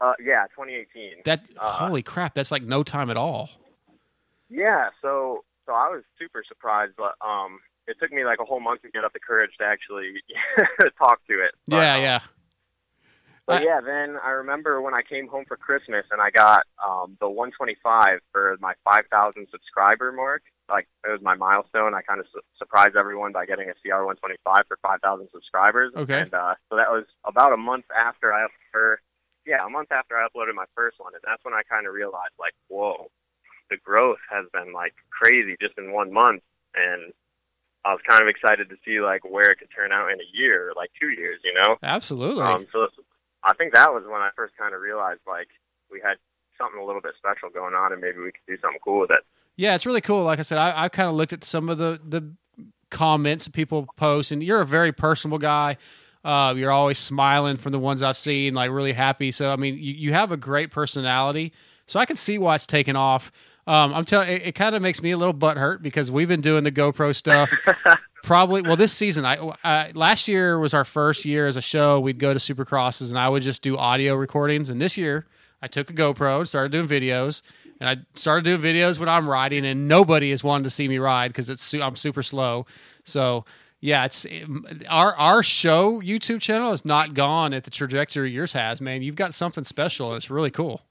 Uh, yeah, 2018. That uh, holy crap, that's like no time at all. Yeah, so so I was super surprised, but um, it took me like a whole month to get up the courage to actually talk to it. But, yeah, um, yeah. But I- yeah, then I remember when I came home for Christmas and I got um, the 125 for my 5,000 subscriber mark. Like it was my milestone. I kind of su- surprised everyone by getting a CR 125 for 5,000 subscribers. Okay. And uh, so that was about a month after I, or yeah, a month after I uploaded my first one, and that's when I kind of realized like, whoa, the growth has been like crazy just in one month, and I was kind of excited to see like where it could turn out in a year, like two years, you know. Absolutely. Um, so I think that was when I first kind of realized like we had something a little bit special going on, and maybe we could do something cool with it. Yeah, it's really cool. Like I said, I, I kind of looked at some of the the comments that people post, and you're a very personable guy. Uh, you're always smiling from the ones I've seen, like really happy. So I mean, you, you have a great personality. So I can see why it's taken off. Um, I'm telling it, it kind of makes me a little butthurt because we've been doing the GoPro stuff. Probably well this season. I uh, last year was our first year as a show. We'd go to Supercrosses and I would just do audio recordings. And this year I took a GoPro and started doing videos. And I started doing videos when I'm riding, and nobody has wanted to see me ride because it's su- I'm super slow. So yeah, it's um, our our show YouTube channel has not gone at the trajectory yours has. Man, you've got something special, and it's really cool.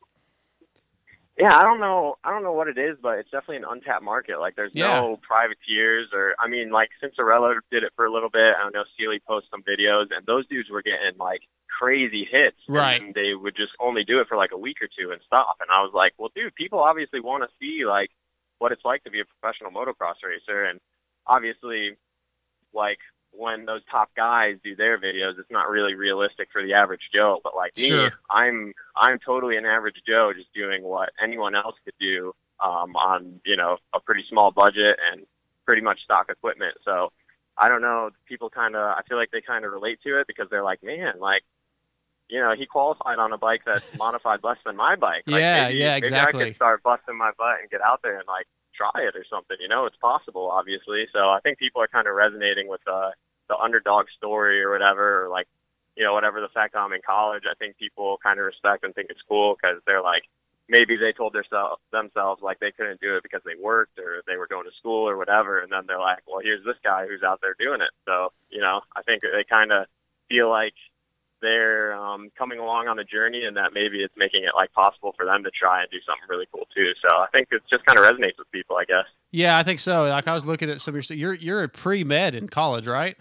Yeah, I don't know. I don't know what it is, but it's definitely an untapped market. Like, there's Yeah. no privateers, or I mean, like Cianciarulo did it for a little bit. I don't know Seely posted some videos, and those dudes were getting like crazy hits. Right. And they would just only do it for like a week or two and stop. And I was like, well, dude, people obviously want to see like what it's like to be a professional motocross racer, and obviously, like when those top guys do their videos, it's not really realistic for the average Joe. But like me, Sure. I'm I'm totally an average Joe, just doing what anyone else could do um, on you know a pretty small budget and pretty much stock equipment. So I don't know. People kind of I feel like they kind of relate to it because they're like, man, like. You know, he qualified on a bike that's modified less than my bike. Like, Yeah, maybe, yeah, maybe I exactly. could start busting my butt and get out there and like try it or something. You know, it's possible, obviously. So I think people are kind of resonating with uh, the underdog story or whatever, or like, you know, whatever the fact I'm in college. I think people kind of respect and think it's cool because they're like, maybe they told theirself, themselves like they couldn't do it because they worked or they were going to school or whatever, and then they're like, well, here's this guy who's out there doing it. So you know, I think they kind of feel like they're um, coming along on the journey, and that maybe it's making it like possible for them to try and do something really cool too. So I think it just kind of resonates with people, I guess. Yeah, I think so. Like I was looking at some of your stuff. You're you're a pre med in college, right?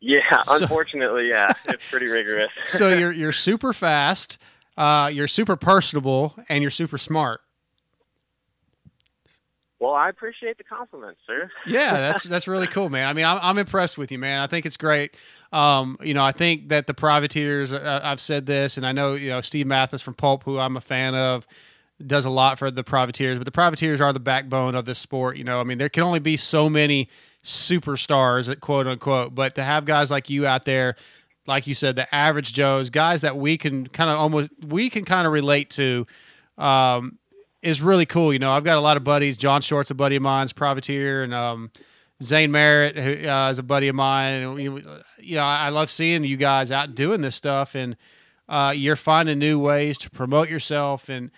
Yeah, So- unfortunately, yeah, it's pretty rigorous. so you're you're super fast, uh, you're super personable, and you're super smart. well, I appreciate the compliments, sir. Yeah, that's that's really cool, man. I mean, I'm, I'm impressed with you, man. I think it's great. Um, you know, I think that the privateers. Uh, I've said this, and I know you know Steve Matthes from Pulp, who I'm a fan of, does a lot for the privateers. But the privateers are the backbone of this sport. You know, I mean, there can only be so many superstars, quote unquote. But to have guys like you out there, like you said, the average Joes, guys that we can kind of almost we can kind of relate to. Um, is really cool. You know, I've got a lot of buddies. John Short's a buddy of mine's privateer, and um, Zane Merritt who, uh, is a buddy of mine. You know, I love seeing you guys out doing this stuff, and uh, you're finding new ways to promote yourself, and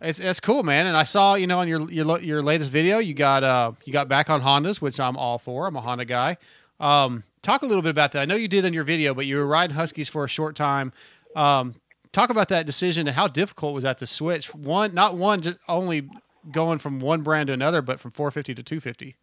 it's, it's cool, man. And I saw, you know, on your your your latest video, you got uh you got back on Hondas, which I'm all for. I'm a Honda guy. Um, talk a little bit about that. I know you did in your video, but you were riding Huskies for a short time. Um, talk about that decision and how difficult was that to switch one, not one, just only going from one brand to another, but from 450 to 250.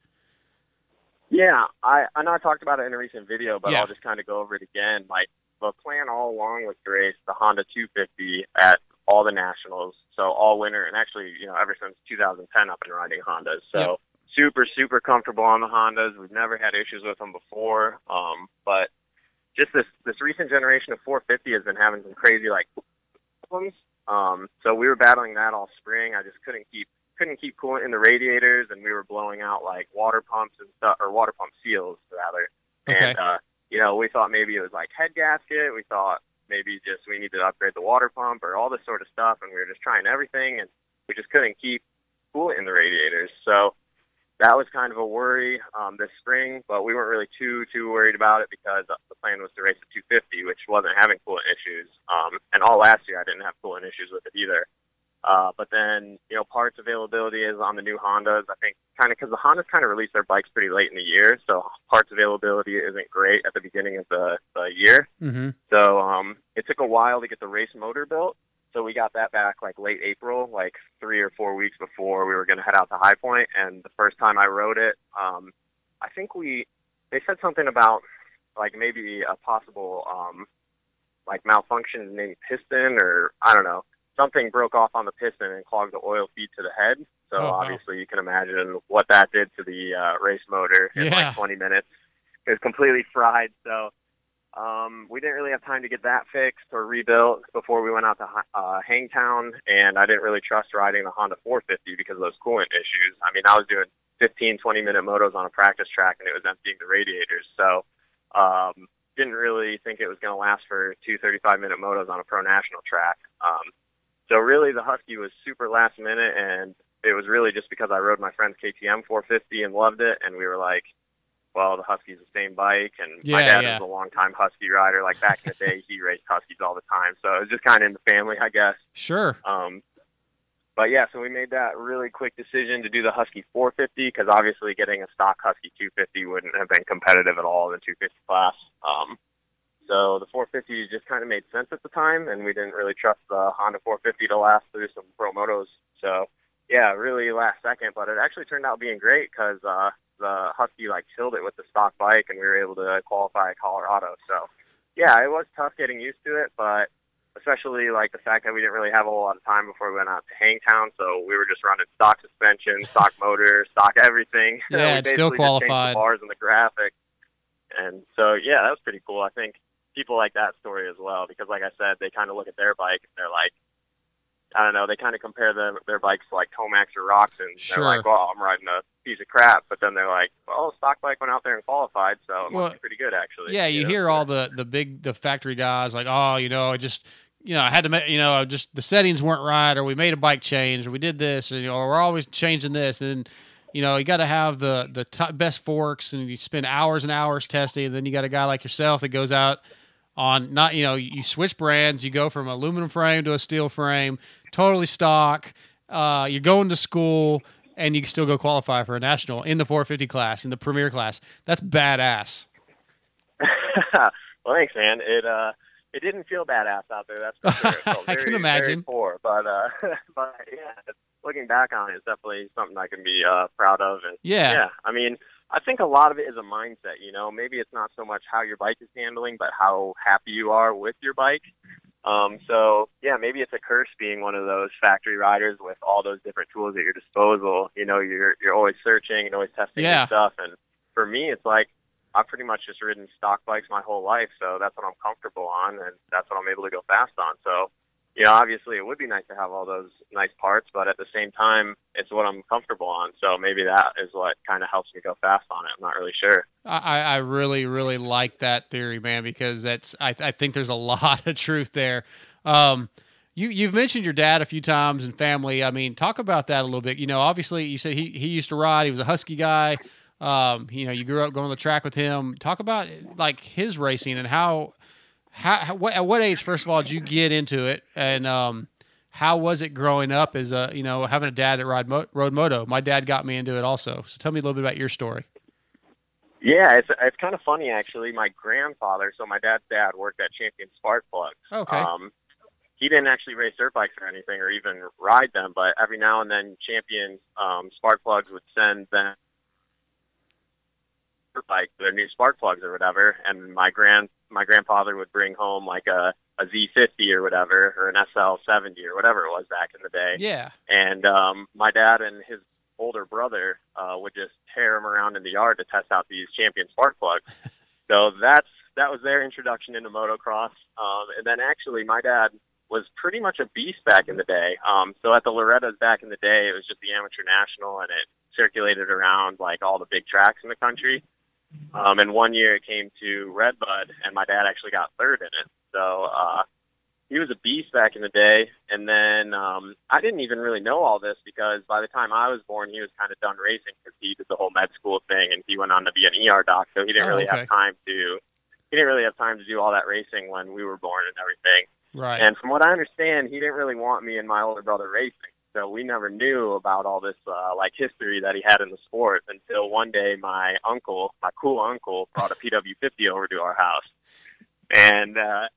Yeah, I I know I talked about it in a recent video, but Yeah. I'll just kind of go over it again. Like the plan all along was to race the Honda 250 at all the nationals, so all winter, and actually, you know, ever since 2010, I've been riding Hondas. So Yep. super, super comfortable on the Hondas. We've never had issues with them before, um, but just this this recent generation of 450 has been having some crazy like problems. Um, so we were battling that all spring. I just couldn't keep couldn't keep coolant in the radiators, and we were blowing out like water pumps and stuff, or water pump seals rather. Okay. And uh, you know, we thought maybe it was like head gasket. We thought maybe just we needed to upgrade the water pump or all this sort of stuff, and we were just trying everything, and we just couldn't keep coolant in the radiators. So that was kind of a worry um, this spring, but we weren't really too too worried about it because the plan was to race the 250, which wasn't having coolant issues. Um, and all last year, I didn't have coolant issues with it either. Uh, but then, you know, parts availability is on the new Hondas. I think kind of because the Hondas kind of release their bikes pretty late in the year, so parts availability isn't great at the beginning of the, the year. Mm-hmm. So um, it took a while to get the race motor built. So we got that back like late April, like three or four weeks before we were going to head out to High Point. And the first time I rode it, um, I think we they said something about like maybe a possible um, like malfunction in the piston or I don't know something broke off on the piston and clogged the oil feed to the head. So Oh, wow. obviously you can imagine what that did to the uh, race motor in Yeah. like 20 minutes. It was completely fried. So um, we didn't really have time to get that fixed or rebuilt before we went out to uh, Hangtown, and I didn't really trust riding the Honda 450 because of those coolant issues. I mean, I was doing 15, 20 minute motos on a practice track, and it was emptying the radiators. So um, didn't really think it was going to last for two 35 minute motos on a pro national track. Um, so really, the Husky was super last minute, and it was really just because I rode my friend's KTM 450 and loved it, and we were like, well, the Husky's the same bike, and my dad yeah. was a longtime Husky rider. Like back in the day, he raced Huskies all the time, so it was just kind of in the family, I guess. Sure. Um, but yeah, so we made that really quick decision to do the Husky 450 because obviously getting a stock Husky 250 wouldn't have been competitive at all in the 250 class. Um, so the 450 just kind of made sense at the time, and we didn't really trust the Honda 450 to last through some pro motos. So yeah, really last second, but it actually turned out being great because uh, the Husky like killed it with the stock bike, and we were able to qualify at Colorado. So yeah, it was tough getting used to it, but especially like the fact that we didn't really have a whole lot of time before we went out to Hangtown, so we were just running stock suspension, stock motor, stock everything. Yeah, we it's still just qualified. The bars and the graphic, and so yeah, that was pretty cool. I think people like that story as well because, like I said, they kind of look at their bike and they're like. I don't know. They kind of compare them, their bikes to like Tomac's or and Sure. they're like, "Well, I'm riding a piece of crap." But then they're like, "Well, the stock bike went out there and qualified, so it Well, must be pretty good, actually." Yeah, you know? hear all the the big the factory guys like, oh, you know, I just you know, I had to make, you know, just the settings weren't right, or we made a bike change, or we did this, and you know, we're always changing this, and you know, you got to have the the best forks, and you spend hours and hours testing, and then you got a guy like yourself that goes out on not, you know, you switch brands, you go from aluminum frame to a steel frame, totally stock. Uh, you're going to school, and you can still go qualify for a national in the 450 class, in the premier class. That's badass. well, thanks, man. It uh, it didn't feel badass out there. That's for sure. Felt I can imagine. Very poor, but uh, but yeah, looking back on it, it's definitely something I can be uh, proud of. And Yeah. yeah, I mean, I think a lot of it is a mindset. You know, maybe it's not so much how your bike is handling, but how happy you are with your bike. Um, so yeah, maybe it's a curse being one of those factory riders with all those different tools at your disposal. You know, you're you're always searching and always testing Yeah. stuff. And for me, it's like I've pretty much just ridden stock bikes my whole life, so that's what I'm comfortable on, and that's what I'm able to go fast on. So, you know, obviously it would be nice to have all those nice parts, but at the same time, it's what I'm comfortable on. So maybe that is what kind of helps me go fast on it. I'm not really sure. I, I really, really like that theory, man, because that's I, I think there's a lot of truth there. Um, you you've mentioned your dad a few times and family. I mean, talk about that a little bit. You know, obviously you said he he used to ride. He was a husky guy. Um, you know, you grew up going on the track with him. Talk about like his racing and how how, how what, at what age first of all did you get into it and um how was it growing up as a you know having a dad that ride mo- rode moto? My dad got me into it also. So tell me a little bit about your story. Yeah, it's it's kind of funny actually. My grandfather, so my dad's dad, worked at Champion Spark Plugs. Okay. Um, he didn't actually race dirt bikes or anything, or even ride them, but every now and then, Champion um, Spark Plugs would send them dirt bike, their new spark plugs or whatever, and my grand my grandfather would bring home like a a Z50 or whatever, or an SL70 or whatever it was back in the day Yeah. and um, my dad and his older brother uh, would just tear him around in the yard to test out these champion spark plugs. so that's that was their introduction into motocross. Um, and then actually, my dad was pretty much a beast back in the day. Um, so at the Loretta's back in the day, it was just the amateur national, and it circulated around like all the big tracks in the country. Um, and one year it came to Redbud, and my dad actually got third in it. So uh, he was a beast back in the day. And then um, I didn't even really know all this because by the time I was born, he was kind of done racing because he did the whole med school thing, and he went on to be an ER doc. So he didn't Oh, really okay. have time to. He didn't really have time to do all that racing when we were born and everything. Right. And from what I understand, he didn't really want me and my older brother racing. So we never knew about all this uh, like history that he had in the sport until one day my uncle, my cool uncle, brought a PW50 over to our house. And uh,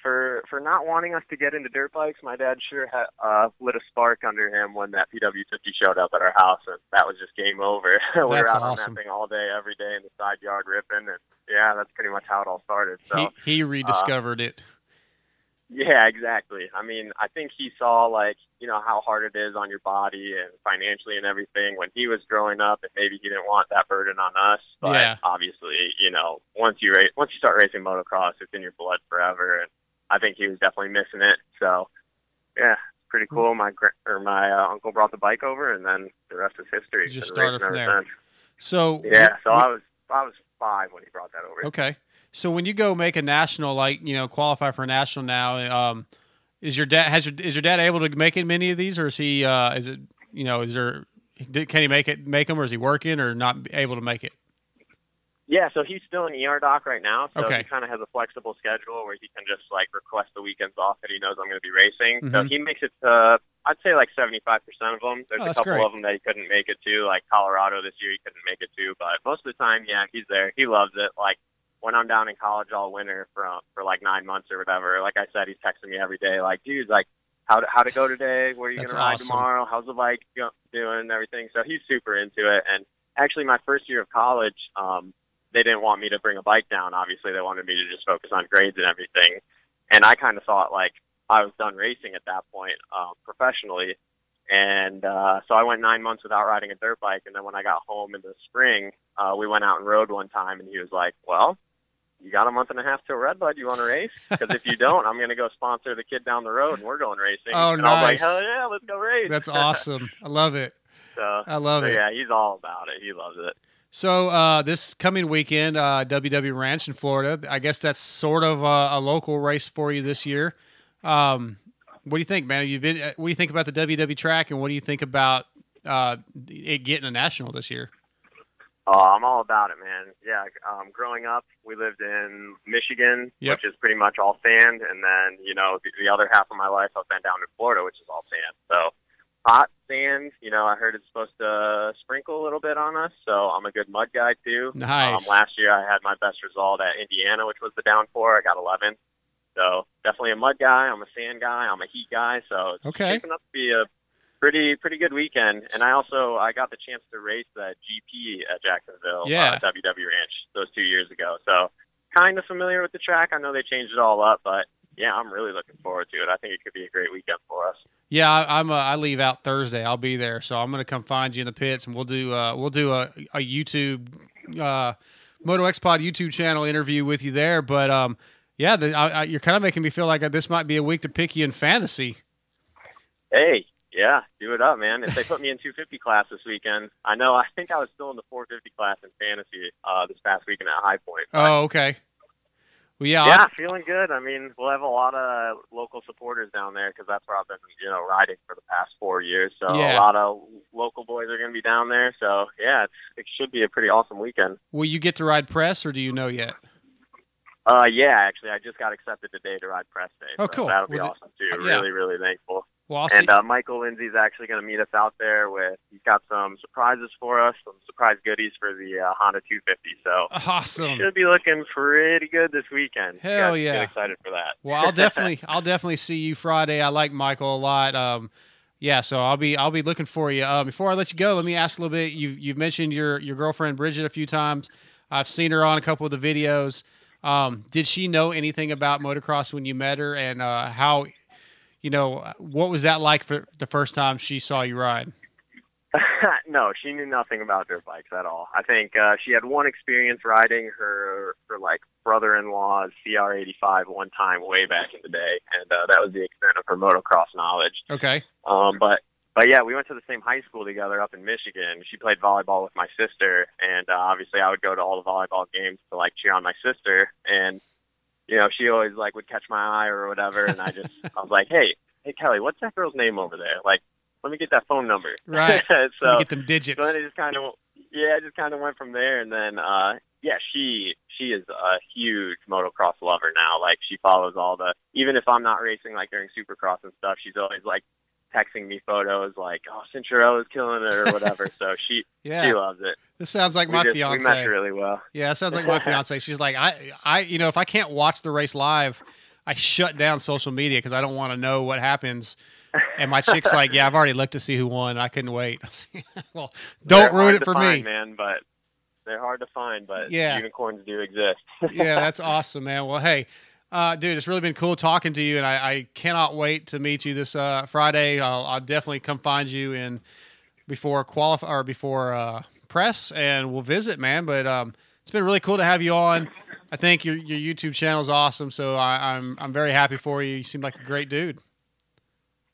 for for not wanting us to get into dirt bikes, my dad sure ha- uh, lit a spark under him when that PW50 showed up at our house, and that was just game over. we were out awesome. on that thing all day, every day in the side yard ripping, and yeah, that's pretty much how it all started. So. uh, he he rediscovered it. Yeah, exactly. I mean, I think he saw like you know how hard it is on your body and financially and everything when he was growing up, and maybe he didn't want that burden on us. But Yeah. obviously, you know, once you race, once you start racing motocross, it's in your blood forever, and I think he was definitely missing it. So, yeah, pretty cool. My gra- or my uh, uncle brought the bike over, and then the rest is history. Just Been started from there. since. So Yeah, so I was I was five when he brought that over. okay. So when you go make a national, like you know, qualify for a national now, um, is your dad has your is your dad able to make it many of these, or is he? Uh, is it you know? Is there? Can he make it? Make them, or is he working, or not able to make it? Yeah, so he's still in ER doc right now, so Okay. he kind of has a flexible schedule where he can just like request the weekends off that he knows I'm going to be racing. So Mhm. he makes it to I'd say like 75% of them. There's Oh, a couple great. of them that he couldn't make it to, like Colorado this year he couldn't make it to, but most of the time, yeah, he's there. He loves it. Like when I'm down in college all winter for for like nine months or whatever, like I said, he's texting me every day, like, dude, like how to how to go today? Where are you That's gonna ride awesome. tomorrow? How's the bike doing and everything? So he's super into it. And actually, my first year of college, um, they didn't want me to bring a bike down. Obviously, they wanted me to just focus on grades and everything. And I kind of thought like I was done racing at that point um, professionally. And uh, so I went nine months without riding a dirt bike. And then when I got home in the spring, uh, we went out and rode one time. And he was like, "Well, you got a month and a half till Redbud. You want to race? Because if you don't, I'm going to go sponsor the kid down the road, and we're going racing." Oh, and I was like, nice. "Hell yeah, let's go race!" That's awesome. I love it. so, I love so it. yeah, he's all about it. He loves it. So uh, this coming weekend, uh, WW Ranch in Florida. I guess that's sort of a, a local race for you this year. Um, what do you think, man? You've been. uh, What do you think about the WW track, and what do you think about uh, it getting a national this year? Oh, I'm all about it, man. Yeah, um, growing up, we lived in Michigan, Yep. which is pretty much all sand, and then you know the, the other half of my life I've been down in Florida, which is all sand. So hot sand. You know, I heard it's supposed to sprinkle a little bit on us, so I'm a good mud guy too. Nice. Um, last year I had my best result at Indiana, which was the downpour. I got 11. So definitely a mud guy. I'm a sand guy. I'm a heat guy. So it's Okay. shaping up to be a pretty pretty good weekend. And I also I got the chance to race the GP at Jacksonville, Yeah. uh, WW Ranch, those two years ago. So kind of familiar with the track. I know they changed it all up, but yeah, I'm really looking forward to it. I think it could be a great weekend for us. Yeah, I, I'm. Uh, I leave out Thursday. I'll be there, so I'm gonna come find you in the pits, and we'll do. Uh, we'll do a, a YouTube, uh, Moto X Pod YouTube channel interview with you there. But um, yeah, the, I, I, you're kind of making me feel like this might be a week to pick you in fantasy. Hey, yeah, do it up, man. If they put me in 250 class this weekend, I know. I think I was still in the 450 class in fantasy uh, this past weekend at High Point. Oh, okay. Well, yeah, yeah, I'll- feeling good. I mean, we'll have a lot of local supporters down there because that's where I've been, you know, riding for the past four years. So Yeah. a lot of local boys are going to be down there. So yeah, it's, it should be a pretty awesome weekend. will you get to ride press, or do you know yet? Uh, yeah, actually, I just got accepted today to ride press day. Oh, so cool. That'll be Well, awesome too. yeah. Really, really thankful. Well, I'll. And uh, Michael Lindsay's actually going to meet us out there with. He's got some surprises for us, some surprise goodies for the uh, Honda 250. So awesome. should be looking pretty good this weekend. Hell yeah. Get excited for that. Well, I'll definitely, I'll definitely see you Friday. I like Michael a lot. Um, yeah, so I'll be, I'll be looking for you. Um, before I let you go, let me ask a little bit. You've, you've mentioned your, your girlfriend Bridget a few times. I've seen her on a couple of the videos. Um, did she know anything about motocross when you met her, and uh, how, you know, what was that like for the first time she saw you ride? no, she knew nothing about dirt bikes at all. I think uh, she had one experience riding her her like brother-in-law's CR85 one time way back in the day, and uh, that was the extent of her motocross knowledge. Okay. Um, but but yeah, we went to the same high school together up in Michigan. She played volleyball with my sister, and uh, obviously I would go to all the volleyball games to like cheer on my sister. And you know, she always like would catch my eye or whatever, and I just I was like, hey, hey Kelly, what's that girl's name over there? Like, let me get that phone number. Right. so Let me get them digits. so then it just kind of yeah, it just kind of went from there, and then uh yeah, she she is a huge motocross lover now. Like she follows all the even if I'm not racing like during Supercross and stuff, she's always like texting me photos like oh Cinchero is killing it or whatever. so she Yeah. she loves it. This sounds like we my just, fiance. We mesh really well. Yeah, it sounds like my fiance. She's like, I, I, you know, if I can't watch the race live, I shut down social media because I don't want to know what happens. And my chick's like, yeah, I've already looked to see who won. I couldn't wait. well, don't They're ruin it for find, me. man. But they're hard to find, but Yeah. unicorns do exist. yeah, that's awesome, man. Well, hey, uh, dude, it's really been cool talking to you, and I, I cannot wait to meet you this uh, Friday. I'll, I'll definitely come find you in before qualify or before uh, press, and we'll visit, man. But um, it's been really cool to have you on. I think your your YouTube channel is awesome, so I, I'm I'm very happy for you. You seem like a great dude.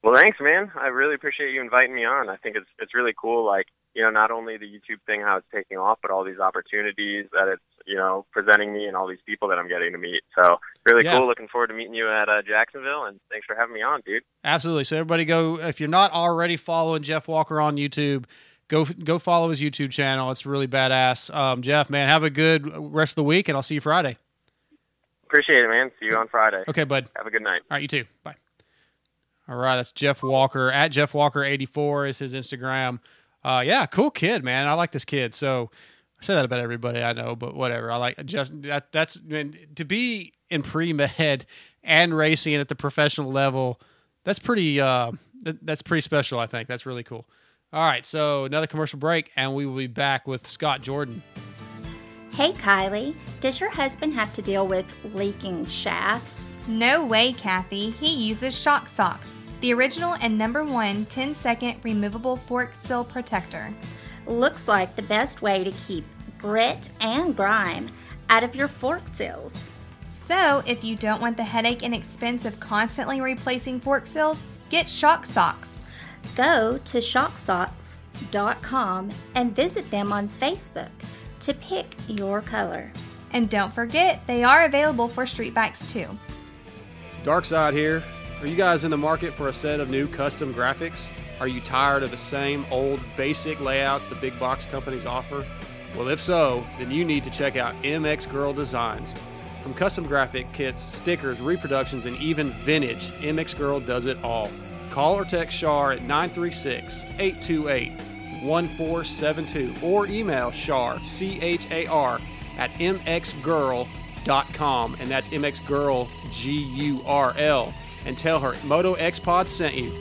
Well, thanks, man. I really appreciate you inviting me on. I think it's it's really cool. Like you know, not only the YouTube thing how it's taking off, but all these opportunities that it's you know presenting me and all these people that I'm getting to meet. So really Yeah. cool. Looking forward to meeting you at uh, Jacksonville, and thanks for having me on, dude. Absolutely. So everybody go if you're not already following Jeff Walker on YouTube, go go follow his YouTube channel. It's really badass. Um, Jeff, man, have a good rest of the week, and I'll see you Friday. Appreciate it, man. See you on Friday. Okay, bud. Have a good night. All right, you too. Bye. All right, that's Jeff Walker at Jeff Walker eighty four is his Instagram. Uh, yeah, cool kid, man. I like this kid. So I say that about everybody I know, but whatever. I like just that. That's man, to be in pre med and racing at the professional level. That's pretty. Uh, that, that's pretty special. I think that's really cool. All right, so another commercial break, and we will be back with Scott Jordan. Hey Kylie, does your husband have to deal with leaking shafts? No way, Kathy. He uses Shock Socks, the original and number one 10 second removable fork seal protector. Looks like the best way to keep grit and grime out of your fork seals. So, if you don't want the headache and expense of constantly replacing fork seals, get Shock Socks. Go to shocksocks.com and visit them on Facebook to pick your color. And don't forget, they are available for street bikes too. Dark Side here. Are you guys in the market for a set of new custom graphics? Are you tired of the same old basic layouts the big box companies offer? Well, if so, then you need to check out MX Gurl Designs. From custom graphic kits, stickers, reproductions, and even vintage, MX Gurl does it all. Call or text Char at 936 828 1472 or email Char, C H A R, at mxgurl.com, and that's mxgurl, G U R L, and tell her Moto X Pod sent you.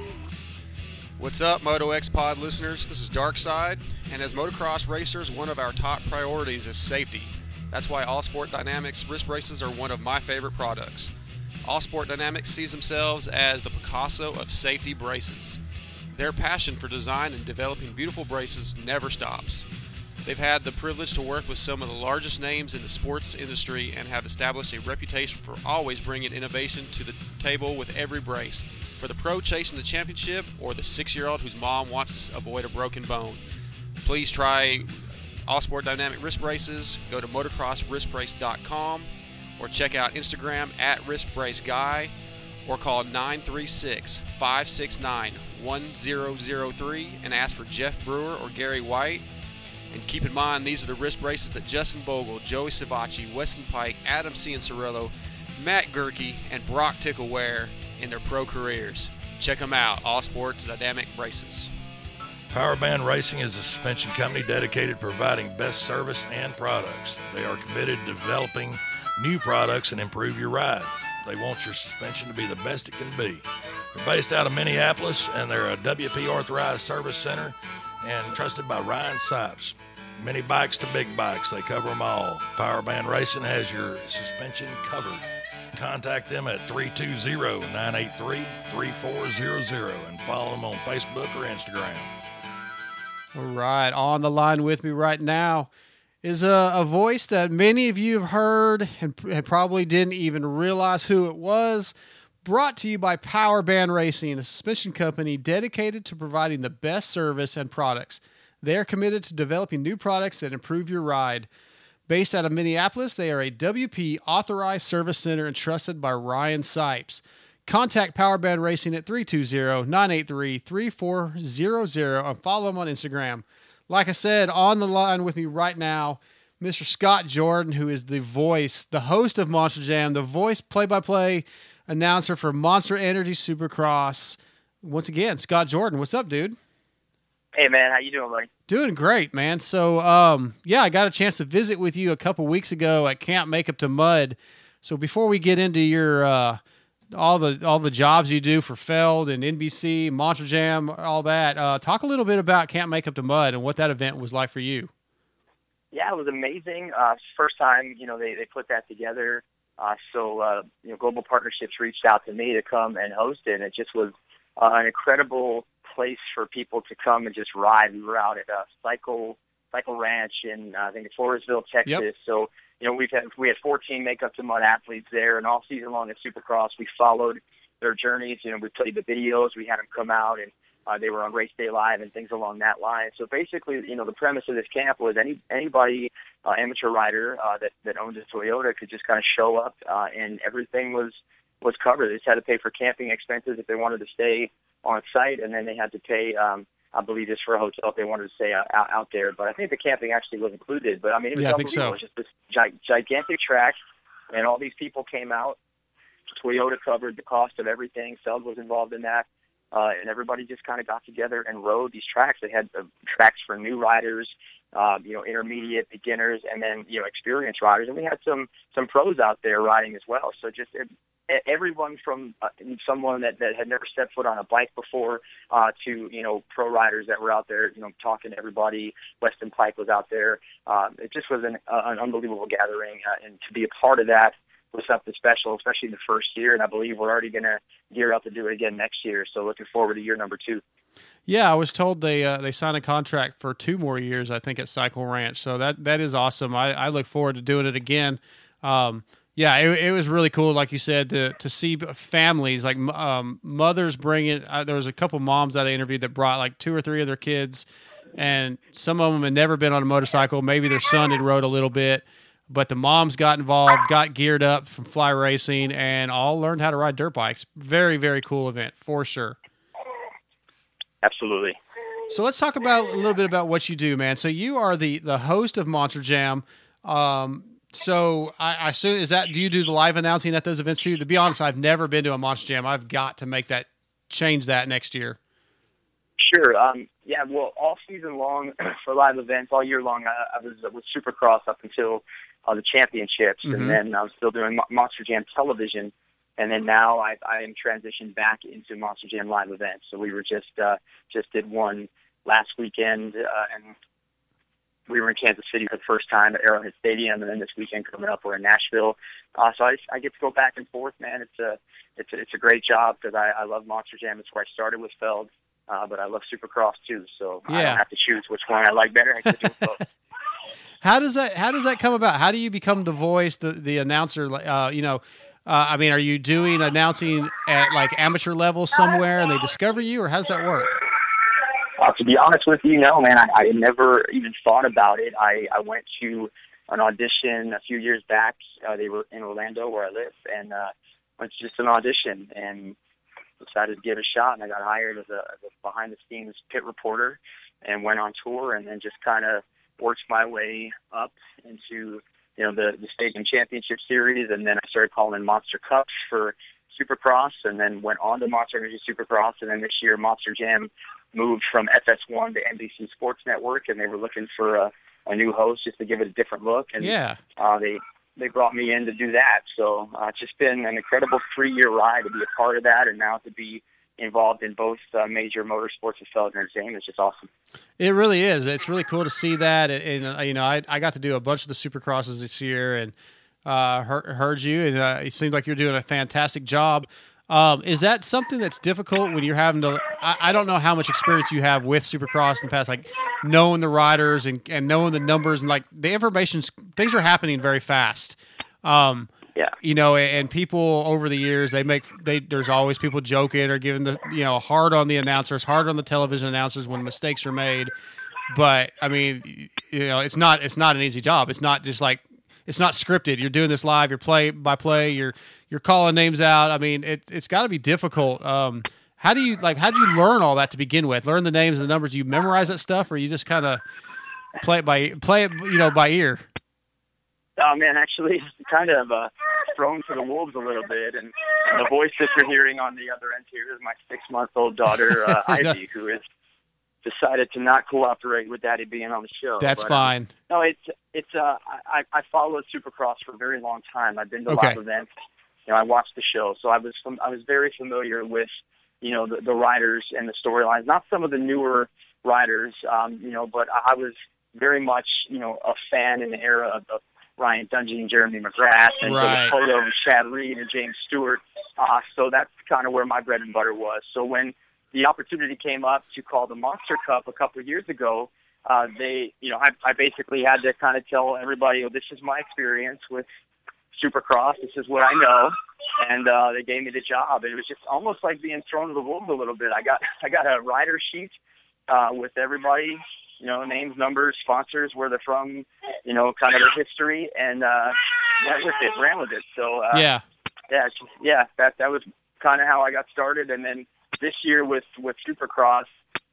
What's up, Moto X Pod listeners? This is Darkside, and as motocross racers, one of our top priorities is safety. That's why All Sport Dynamics wrist braces are one of my favorite products. All Sport Dynamics sees themselves as the Picasso of safety braces. Their passion for design and developing beautiful braces never stops. They've had the privilege to work with some of the largest names in the sports industry and have established a reputation for always bringing innovation to the table with every brace. For the pro chasing the championship or the six year old whose mom wants to avoid a broken bone, please try All Sport Dynamic Wrist Braces. Go to motocrosswristbrace.com or check out Instagram at wristbraceguy or call 936 569 1003 and ask for Jeff Brewer or Gary White. And keep in mind, these are the wrist braces that Justin Bogle, Joey Savatgy, Weston Peick, Adam Cianciarulo, Matt Gerke, and Broc Tickle wear in their pro careers. Check them out, All Sports Dynamic Braces. Powerband Racing is a suspension company dedicated to providing best service and products. They are committed to developing new products and improve your ride. They want your suspension to be the best it can be. They're based out of Minneapolis and they're a WP authorized service center and trusted by Ryan Sipes. Mini bikes to big bikes, they cover them all. Powerband Racing has your suspension covered. Contact them at 320-983-3400 and follow them on Facebook or Instagram. All right, on the line with me right now is a, a voice that many of you have heard and, and probably didn't even realize who it was. Brought to you by Power Band Racing, a suspension company dedicated to providing the best service and products. They are committed to developing new products that improve your ride. Based out of Minneapolis, they are a WP authorized service center entrusted by Ryan Sipes. Contact Power Band Racing at 320 983 3400 and follow them on Instagram. Like I said, on the line with me right now, Mr. Scott Jordan, who is the voice, the host of Monster Jam, the voice play by play announcer for Monster Energy Supercross. Once again, Scott Jordan, what's up, dude? Hey man, how you doing, buddy? Doing great, man. So, um, yeah, I got a chance to visit with you a couple weeks ago at Camp Makeup to Mud. So before we get into your uh, all the all the jobs you do for Feld and NBC, Monster Jam, all that, uh, talk a little bit about Camp Makeup to Mud and what that event was like for you. Yeah, it was amazing. Uh, first time, you know, they they put that together. Uh, so, uh, you know, Global Partnerships reached out to me to come and host it, and it just was uh, an incredible place for people to come and just ride. We were out at a Cycle Cycle Ranch in uh, I think it's Floresville, Texas. Yep. So, you know, we've had we had 14 Make makeup to mud athletes there, and all season long at Supercross, we followed their journeys. You know, we played the videos, we had them come out and uh, they were on Race Day Live and things along that line. So basically, you know, the premise of this camp was any anybody uh, amateur rider uh, that that owned a Toyota could just kind of show up, uh, and everything was was covered. They just had to pay for camping expenses if they wanted to stay on site, and then they had to pay. Um, I believe just for a hotel if they wanted to stay out, out, out there. But I think the camping actually was included. But I mean, it was Yeah, unbelievable. so. It was just this gi- gigantic track, and all these people came out. Toyota covered the cost of everything. Feld was involved in that uh, and everybody just kind of got together and rode these tracks. They had uh, tracks for new riders, uh, you know, intermediate, beginners, and then you know, experienced riders. And we had some some pros out there riding as well. So just e- everyone from uh, someone that that had never stepped foot on a bike before uh, to you know pro riders that were out there, you know, talking to everybody. Weston Peick was out there. Um, it just was an, uh, an unbelievable gathering, uh, and to be a part of that was something special, especially in the first year. And I believe we're already going to gear up to do it again next year. So looking forward to year number two. Yeah, I was told they uh, they signed a contract for two more years. I think at Cycle Ranch, so that that is awesome. I, I look forward to doing it again. Um, yeah, it, it was really cool, like you said, to to see families like um, mothers bringing. Uh, there was a couple moms that I interviewed that brought like two or three of their kids, and some of them had never been on a motorcycle. Maybe their son had rode a little bit, but the moms got involved, got geared up from fly racing, and all learned how to ride dirt bikes. Very very cool event for sure. Absolutely. So let's talk about a little bit about what you do, man. So you are the the host of Monster Jam. Um, so I, I assume is that do you do the live announcing at those events too? To be honest, I've never been to a Monster Jam. I've got to make that change that next year. Sure. Um, yeah. Well, all season long for live events, all year long, I, I was with Supercross up until uh, the championships, Mhm. and then I was still doing Mo- Monster Jam television, and then now I, I am transitioned back into Monster Jam live events. So we were just uh, just did one last weekend, uh, and we were in Kansas City for the first time at Arrowhead Stadium, and then this weekend coming up we're in Nashville. Uh, so I, I get to go back and forth, man. It's a it's a, it's a great job because I, I love Monster Jam. It's where I started with Feld, uh, but I love Supercross too. So I don't have to choose which one I like better. I do both. How does that How does that come about? How do you become the voice, the the announcer? Uh, you know, uh, I mean, are you doing announcing at like amateur level somewhere, and they discover you, or how does that work? Uh, to be honest with you, no, man. I, I never even thought about it. I, I went to an audition a few years back. Uh, they were in Orlando, where I live, and uh, went to just an audition and decided to give it a shot. And I got hired as a, as a behind-the-scenes pit reporter, and went on tour, and then just kind of worked my way up into you know the the Stadium Championship Series, and then I started calling in Monster Cups for Supercross, and then went on to Monster Energy Supercross, and then this year Monster Jam moved from FS1 to NBC Sports Network, and they were looking for a, a new host just to give it a different look, and Yeah. uh, they they brought me in to do that. So uh, it's just been an incredible three year ride to be a part of that, and now to be involved in both uh, major motorsports and Feld Entertainment is just awesome. It really is. It's really cool to see that, and, and uh, you know, I I got to do a bunch of the Supercrosses this year, and uh, heard, heard you, and uh, it seems like you're doing a fantastic job. Um, is that something that's difficult when you're having to? I, I don't know how much experience you have with Supercross in the past, like knowing the riders and, and knowing the numbers and like the information. Things are happening very fast. Um, yeah. You know, and, people over the years they make they there's always people joking or giving the you know hard on the announcers, hard on the television announcers when mistakes are made. But I mean, you know, it's not it's not an easy job. It's not just like it's not scripted. You're doing this live. You're play by play. You're you're calling names out. I mean, it it's got to be difficult. Um, how do you like? How do you learn all that to begin with? Learn the names and the numbers. Do you memorize that stuff, or you just kind of play it by play it you know by ear? Oh man, actually, it's kind of uh, thrown to the wolves a little bit, and, and the voice that you're hearing on the other end here is my six-month-old daughter uh, Ivy, who has decided to not cooperate with Daddy being on the show. That's But, um, fine. no, it's it's uh, I I followed Supercross for a very long time. I've been to a Okay. live events. You know, I watched the show, so I was fam- I was very familiar with you know the, the riders and the storylines. Not some of the newer riders, um, you know, but I I was very much you know a fan in the era of, of Ryan Dungey and Jeremy McGrath, and Right. the photo of Chad Reed and James Stewart. Uh, so that's kind of where my bread and butter was. So when the opportunity came up to call the Monster Cup a couple of years ago, uh, they, you know, I, I basically had to kind of tell everybody, oh, this is my experience with Supercross. This is what I know, and uh, they gave me the job. And it was just almost like being thrown to the wolves a little bit. I got, I got a rider sheet uh, with everybody, you know, names, numbers, sponsors, where they're from, you know, kind of their history, and uh, went with it, ran with it. So uh, Yeah. yeah, yeah, that that was kind of how I got started. And then this year with with Supercross,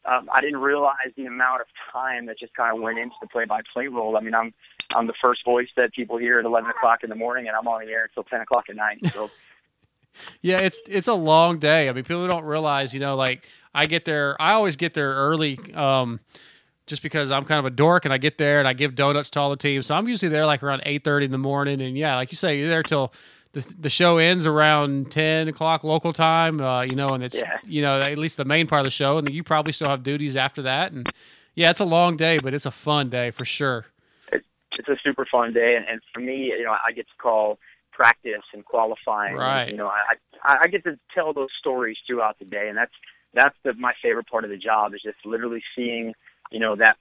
um, I didn't realize the amount of time that just kind of went into the play-by-play role. I mean, I'm I'm the first voice that people hear at 11 o'clock in the morning, and I'm on the air until 10 o'clock at night. So Yeah, it's it's a long day. I mean, people don't realize, you know, like I get there. I always get there early, um, just because I'm kind of a dork, and I get there and I give donuts to all the teams. So I'm usually there like around eight thirty in the morning, and yeah, like you say, you're there till the the show ends around ten o'clock local time. Uh, you know, and it's Yeah. you know at least the main part of the show, and you probably still have duties after that. And yeah, it's a long day, but it's a fun day for sure. It's a super fun day, and, and for me, you know, I get to call practice and qualifying. Right. You know, I I get to tell those stories throughout the day, and that's that's the, my favorite part of the job is just literally seeing you know that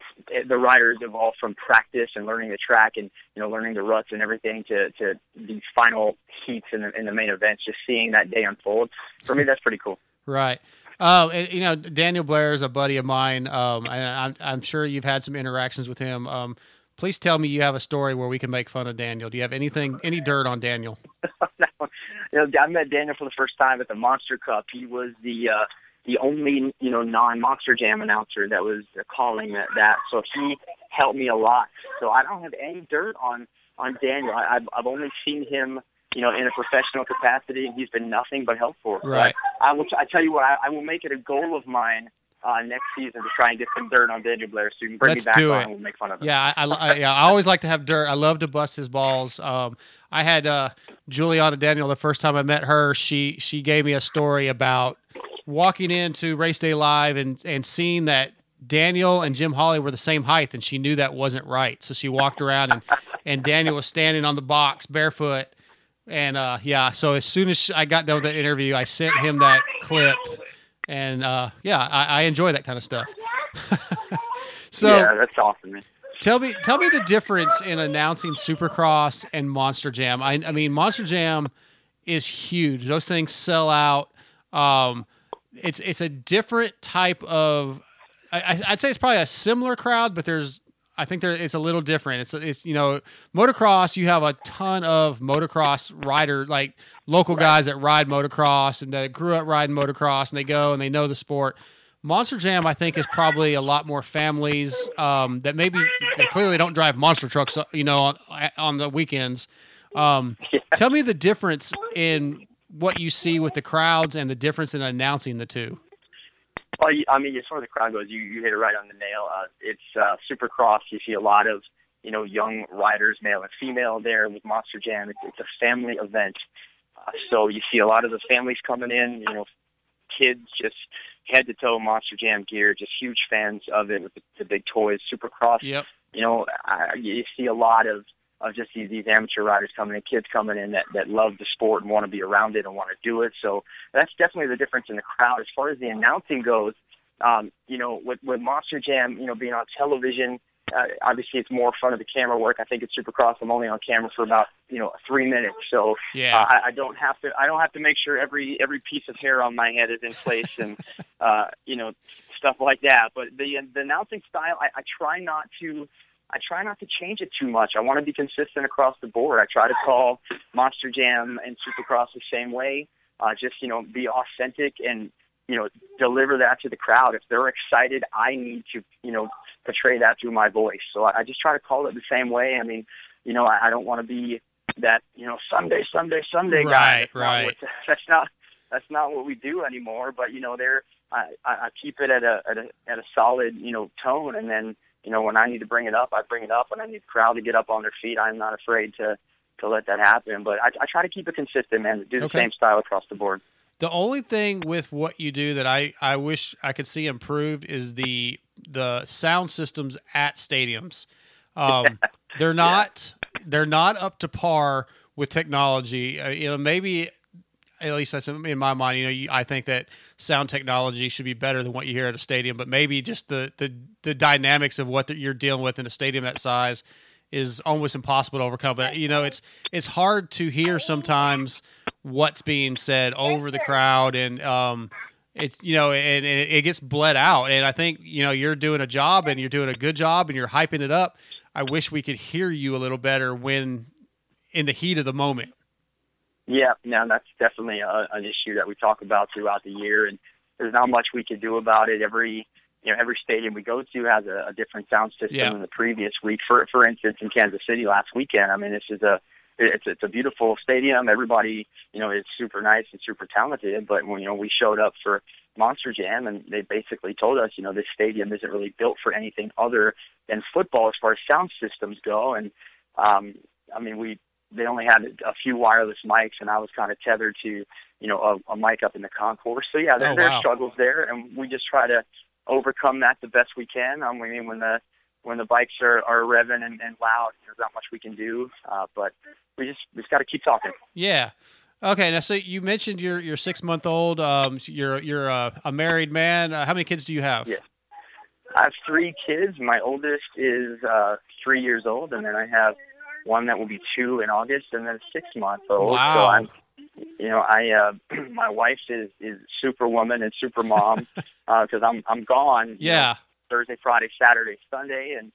the riders evolve from practice and learning the track and you know learning the ruts and everything to to these final heats in the in the main events. Just seeing that day unfold for me, that's pretty cool. Right. Uh, and, you know, Daniel Blair is a buddy of mine. Um, and I'm, I'm sure you've had some interactions with him. Um, please tell me you have a story where we can make fun of Daniel. Do you have anything, any dirt on Daniel? you know, I met Daniel for the first time at the Monster Cup. He was the uh, the only you know non Monster Jam announcer that was uh, calling that, that. So he helped me a lot. So I don't have any dirt on on Daniel. I, I've I've only seen him you know in a professional capacity, and he's been nothing but helpful. Right. I, I will. I tell you what. I, I will make it a goal of mine uh, next season to try and get some dirt on Daniel Blair. So you can bring Let's me back on and we'll make fun of him. Yeah, I, I, yeah, I always like to have dirt. I love to bust his balls. Um, I had uh, Juliana Daniel the first time I met her. She she gave me a story about walking into Race Day Live and and seeing that Daniel and Jim Holley were the same height, and she knew that wasn't right. So she walked around and and Daniel was standing on the box barefoot. And uh, yeah, so as soon as I got done with that interview, I sent him that clip, and uh, yeah, I, I enjoy that kind of stuff. so yeah, that's awesome, man. Tell me, tell me the difference in announcing Supercross and Monster Jam. I, I mean, Monster Jam is huge. Those things sell out. Um, it's it's a different type of. I, I'd say it's probably a similar crowd, but there's. I think there it's a little different. It's it's you know motocross. You have a ton of motocross rider like local guys that ride motocross and that grew up riding motocross and they go and they know the sport. Monster Jam, I think, is probably a lot more families um, that maybe they clearly don't drive monster trucks, you know, on, on the weekends. Um, Tell me the difference in what you see with the crowds and the difference in announcing the two. Well, I mean, as far as the crowd goes, you, you hit it right on the nail. Uh, it's uh, Supercross. You see a lot of you know young riders, male and female, there with Monster Jam. It's, it's a family event, uh, so you see a lot of the families coming in. You know, kids just head to toe Monster Jam gear, just huge fans of it with the, the big toys. Supercross. Yep. You know, I, you see a lot of of just these, these amateur riders coming in, kids coming in that that love the sport and want to be around it and want to do it. So that's definitely the difference in the crowd. As far as the announcing goes, um, you know, with with Monster Jam, you know, being on television, uh, obviously it's more front of the camera work. I think at Supercross, I'm only on camera for about you know three minutes, so Yeah. uh, I, I don't have to I don't have to make sure every every piece of hair on my head is in place and uh, you know stuff like that. But the the announcing style, I, I try not to. I try not to change it too much. I want to be consistent across the board. I try to call Monster Jam and Supercross the same way. Uh, just you know, be authentic and you know, deliver that to the crowd. If they're excited, I need to you know portray that through my voice. So I, I just try to call it the same way. I mean, you know, I, I don't want to be that you know Sunday, Sunday, Sunday guy. Right, That's not right. that's not that's not what we do anymore. But you know, there I, I I keep it at a at a at a solid you know tone, and then you know when I need to bring it up, I bring it up. When I need the crowd to get up on their feet, I'm not afraid to to let that happen. But I, I try to keep it consistent, man. Do the Okay. same style across the board. The only thing with what you do that I, I wish I could see improved is the the sound systems at stadiums. Um, they're not they're not up to par with technology. Uh, you know, maybe at least that's in my mind. You know, you, I think that sound technology should be better than what you hear at a stadium, but maybe just the the, the dynamics of what that you're dealing with in a stadium that size is almost impossible to overcome. But you know, it's it's hard to hear sometimes what's being said over the crowd, and um, it you know, and, and it gets bled out. And I think you know you're doing a job, and you're doing a good job, and you're hyping it up. I wish we could hear you a little better when in the heat of the moment. Yeah, no, that's definitely a, an issue that we talk about throughout the year, and there's not much we could do about it. Every you know, every stadium we go to has a, a different sound system Yeah. than the previous week. For for instance, in Kansas City last weekend, I mean, this is a it's it's a beautiful stadium. Everybody, you know, is super nice and super talented. But when you know we showed up for Monster Jam, and they basically told us, you know, this stadium isn't really built for anything other than football as far as sound systems go. And um, I mean, we they only had a few wireless mics, and I was kind of tethered to, you know, a, a mic up in the concourse. So yeah, there, Oh, there are struggles there, and we just try to overcome that the best we can. Um, I mean, when the when the bikes are, are revving and, and loud, there's not much we can do. Uh, but we just we just got to keep talking. Yeah. Okay. Now, so you mentioned you're you're six month old. Um, you're you're a, a married man. Uh, how many kids do you have? Yeah. I have three kids. My oldest is uh, three years old, and then I have one that will be two in August, and then a six month old. So Wow. I'm, you know, I uh, my wife is is superwoman and super mom because I'm I'm gone. you know, Yeah. Thursday, Friday, Saturday, Sunday, and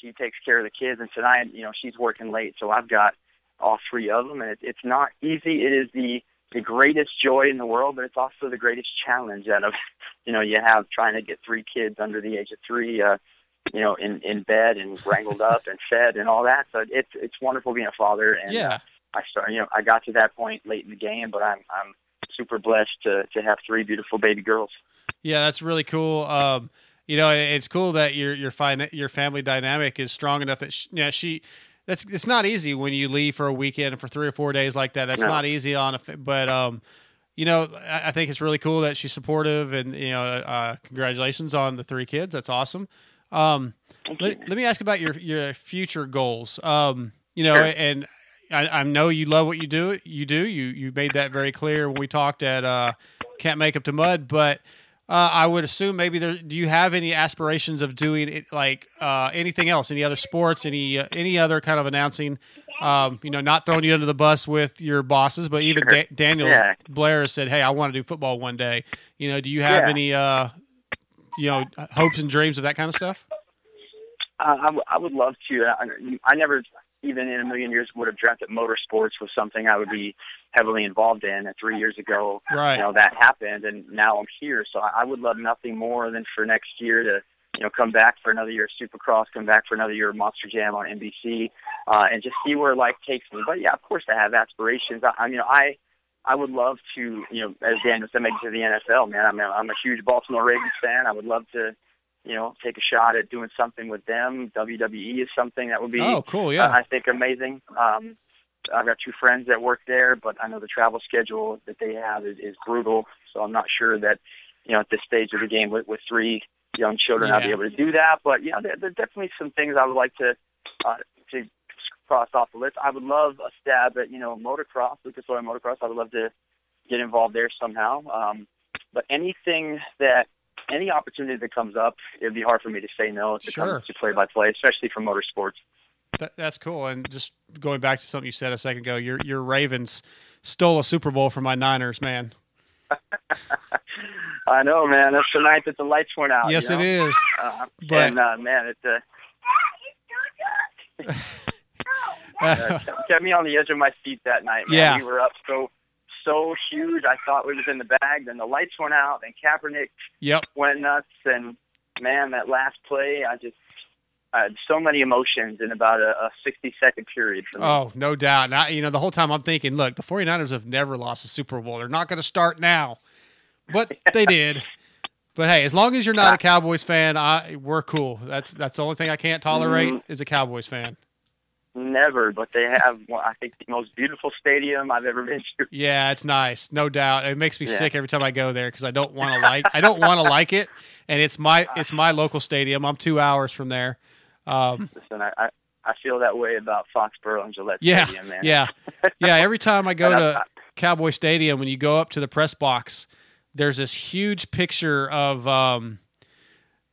she takes care of the kids. And tonight, you know, she's working late, so I've got all three of them, and it, it's not easy. It is the the greatest joy in the world, but it's also the greatest challenge out of you know you have trying to get three kids under the age of three, uh, you know, in in bed and wrangled up and fed and all that. So it's it's wonderful being a father, and Yeah. I start you know I got to that point late in the game, but I'm I'm super blessed to to have three beautiful baby girls. Yeah, that's really cool. Um, you know, it's cool that your your fine your family dynamic is strong enough that she, you know, she. That's it's not easy when you leave for a weekend for three or four days like that. That's No. not easy on a. But um, you know, I, I think it's really cool that she's supportive and you know, uh, congratulations on the three kids. That's awesome. Um, let, let me ask about your your future goals. Um, you know, Sure. and I, I know you love what you do. You do. You you made that very clear when we talked at uh, Can't Make Up to Mud. But uh, I would assume maybe there. Do you have any aspirations of doing it like uh, anything else? Any other sports? Any uh, any other kind of announcing? Um, you know, not throwing you under the bus with your bosses, but even Sure. da- Daniel Yeah. Blair said, "Hey, I want to do football one day." You know, do you have Yeah. any uh, you know hopes and dreams of that kind of stuff? Uh, I, w- I would love to. I, I never, even in a million years, would have dreamt that motorsports was something I would be heavily involved in. And three years ago, Right. you know, that happened, and now I'm here. So I, I would love nothing more than for next year to, you know, come back for another year of Supercross, come back for another year of Monster Jam on NBC, uh, and just see where life takes me. But yeah, of course, I have aspirations. I, I mean, I. I would love to, you know, as Daniel said, make it to the NFL, man. I mean, I'm a huge Baltimore Ravens fan. I would love to, you know, take a shot at doing something with them. WWE is something that would be, Oh, cool, yeah. uh, I think amazing. Um, I've got two friends that work there, but I know the travel schedule that they have is, is brutal. So I'm not sure that, you know, at this stage of the game with, with three young children, I'll be able to do that. But you know, there, there are definitely some things I would like to uh, to cross off the list. I would love a stab at you know motocross, Lucas Oil Motocross. I would love to get involved there somehow. Um, but anything that any opportunity that comes up, it'd be hard for me to say no to Sure. come to play by play, especially for motorsports. That, that's cool. And just going back to something you said a second ago, your your Ravens stole a Super Bowl from my Niners, man. I know, man. That's the night that the lights went out. Yes, you know? it is. Uh, But- and uh, man, it's. uh, uh, kept me on the edge of my seat that night. Man. Yeah. we were up so so huge. I thought we was in the bag. Then the lights went out, and Kaepernick Yep. went nuts. And man, that last play, I just I had so many emotions in about a, a 60 second period for me. Oh, no doubt. And I, you know, the whole time I'm thinking, look, the 49ers have never lost a Super Bowl. They're not going to start now. But they did. But hey, as long as you're not a Cowboys fan, I we're cool. That's that's the only thing I can't tolerate Mhm. is a Cowboys fan. Never, but they have, I think, the most beautiful stadium I've ever been to. Yeah, it's nice, no doubt. It makes me Yeah. sick every time I go there because I don't want to like I don't want to like it, and it's my it's my local stadium. I'm two hours from there. Um, Listen, I, I, I feel that way about Foxborough and Gillette yeah, Stadium, man. yeah, yeah. Every time I go to Cowboy Stadium, when you go up to the press box, there's this huge picture of um,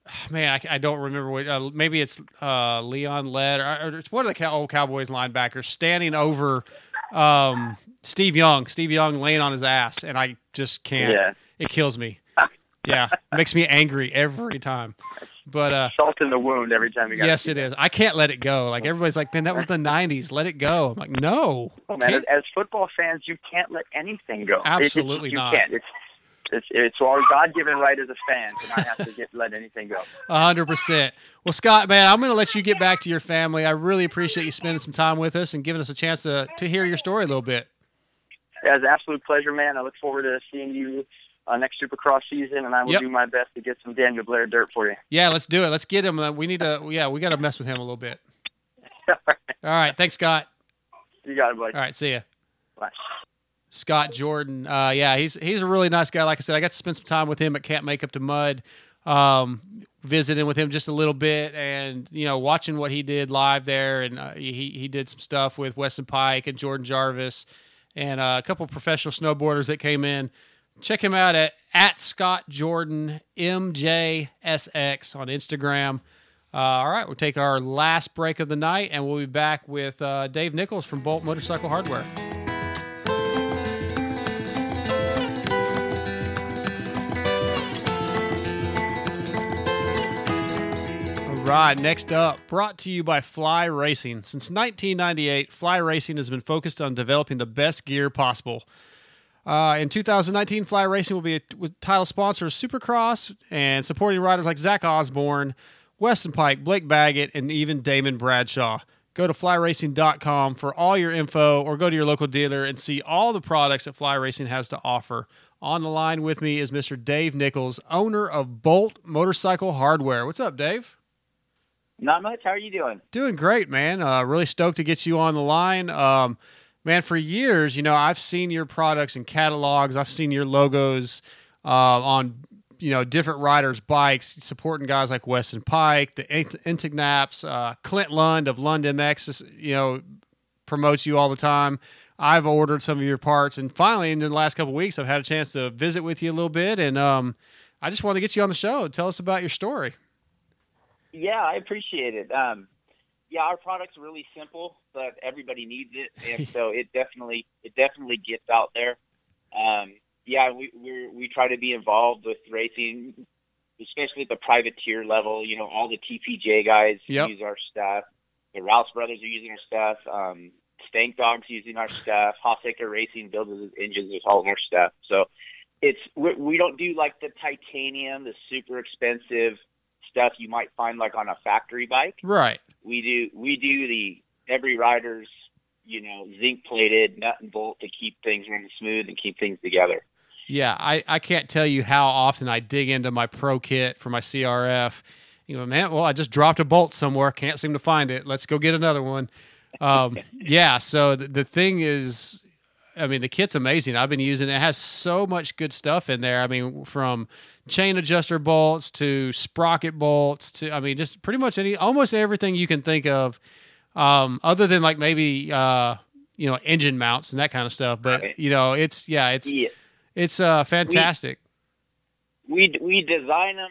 man, I, I don't remember what. Uh, maybe it's uh, Leon Lett or, or it's one of the cow, old Cowboys linebackers standing over um, Steve Young. Steve Young laying on his ass, and I just can't. Yeah. It kills me. Yeah, makes me angry every time. But uh, Salt in the wound every time you got yes, it is. I can't let it go. Like everybody's like, man, that was the '90s. Let it go. I'm like, no. Oh, man, as, football fans, you can't let anything go. It- Absolutely it, you not. Can't. It's it's it's our God given right as a fan to not have to get let anything go. A hundred percent. Well, Scott, man, I'm going to let you get back to your family. I really appreciate you spending some time with us and giving us a chance to to hear your story a little bit. It was an absolute pleasure, man. I look forward to seeing you uh, next Supercross season, and I will Yep. do my best to get some Daniel Blair dirt for you. Yeah, let's do it. Let's get him. Uh, we need to. Yeah, we got to mess with him a little bit. All right. Thanks, Scott. You got it, buddy. All right. See ya. Bye. Scott Jordan. Uh, yeah, he's he's a really nice guy. Like I said, I got to spend some time with him at Can't Make Up to Mud, um, visiting with him just a little bit, and you know, watching what he did live there. And uh, he he did some stuff with Weston Peick and Jordan Jarvis, and uh, a couple of professional snowboarders that came in. Check him out at at Scott Jordan MJSX on Instagram. Uh, all right, we'll take our last break of the night, and we'll be back with uh, Dave Nichols from Bolt Motorcycle Hardware. Right, next up, brought to you by Fly Racing. Since 1998, Fly Racing has been focused on developing the best gear possible. Uh, in 2019, Fly Racing will be a title sponsor of Supercross and supporting riders like Zach Osborne, Weston Peick, Blake Baggett, and even Damon Bradshaw. Go to flyracing.com for all your info or go to your local dealer and see all the products that Fly Racing has to offer On the line with me is Mr. Dave Nichols, owner of Bolt Motorcycle Hardware. What's up, Dave? Not much. How are you doing? Doing great, man. Uh, really stoked to get you on the line. Um, man, for years, you know, I've seen your products in catalogs. I've seen your logos uh, on, you know, different riders' bikes, supporting guys like Weston Peick, the Enticknaps, uh, Clint Lund of Lund MX, you know, promotes you all the time. I've ordered some of your parts, and finally, in the last couple weeks, I've had a chance to visit with you a little bit, and um, I just wanted to get you on the show. Tell us about your story. Yeah, I appreciate it. Um, yeah, our product's really simple, but everybody needs it, and so it definitely it definitely gets out there. Um, yeah, we we we try to be involved with racing, especially at the privateer level. You know, all the TPJ guys Yep. use our stuff. The Rouse brothers are using our stuff. Um, Stank Dogs using our stuff. Hossaker Racing builds his engines with all of our stuff. So it's we, we don't do like the titanium, the super expensive stuff you might find like on a factory bike. Right. We do we do the every rider's you know zinc plated nut and bolt to keep things running smooth and keep things together. Yeah, I, I can't tell you how often I dig into my pro kit for my CRF. You know, man, well, I just dropped a bolt somewhere, can't seem to find it. Let's go get another one. Um, yeah, so the, the thing is, I mean, the kit's amazing. I've been using it. It has so much good stuff in there. I mean, from chain adjuster bolts to sprocket bolts to, I mean, just pretty much any, almost everything you can think of, um, other than like maybe, uh, you know, engine mounts and that kind of stuff. But, you know, it's, yeah, it's, Yeah. it's uh, fantastic. We we design them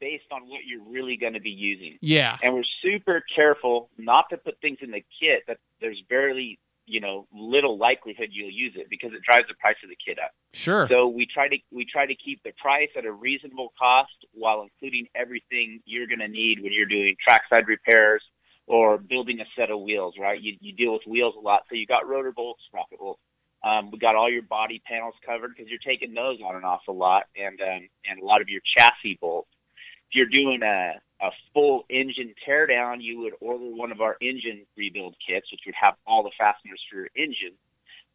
based on what you're really going to be using. Yeah. and we're super careful not to put things in the kit that there's barely you know little likelihood you'll use it because it drives the price of the kit up. Sure. So we try to we try to keep the price at a reasonable cost while including everything you're going to need when you're doing trackside repairs or building a set of wheels. Right? You you deal with wheels a lot, so you got rotor bolts, sprocket bolts. Um, we got all your body panels covered because you're taking those on and off a lot, and um, and a lot of your chassis bolts. If you're doing a a full engine teardown, you would order one of our engine rebuild kits, which would have all the fasteners for your engine.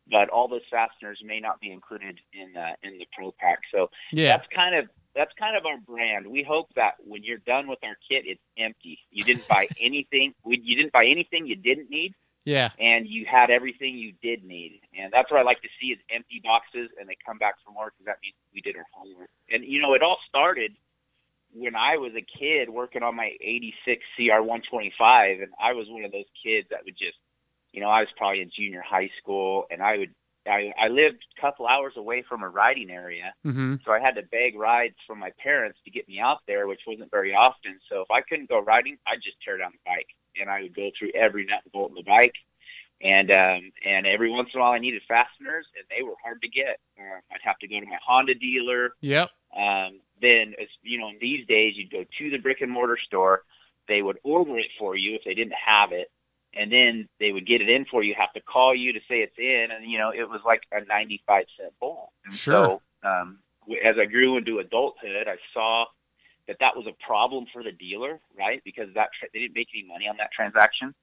But all those fasteners may not be included in uh, in the Pro Pack. So Yeah. that's kind of that's kind of our brand. We hope that when you're done with our kit, it's empty. You didn't buy anything. We, you didn't buy anything you didn't need Yeah. and you had everything you did need. And that's what I like to see is empty boxes, and they come back for more because that means we did our homework. And you know, it all started when I was a kid working on my '86 CR 125, and I was one of those kids that would just, you know, I was probably in junior high school, and I would. I, I lived a couple hours away from a riding area, Mm-hmm. so I had to beg rides from my parents to get me out there, which wasn't very often. So if I couldn't go riding, I'd just tear down the bike, and I would go through every nut and bolt in the bike. And um, and every once in a while, I needed fasteners, and they were hard to get. Uh, I'd have to go to my Honda dealer. Yep. Um, then, as you know, in these days, you'd go to the brick and mortar store. They would order it for you if they didn't have it, and then they would get it in for you. Have to call you to say it's in, and you know, it was like a ninety-five cent bolt. And Sure. So, um, as I grew into adulthood, I saw that that was a problem for the dealer, right? Because that tra- they didn't make any money on that transaction,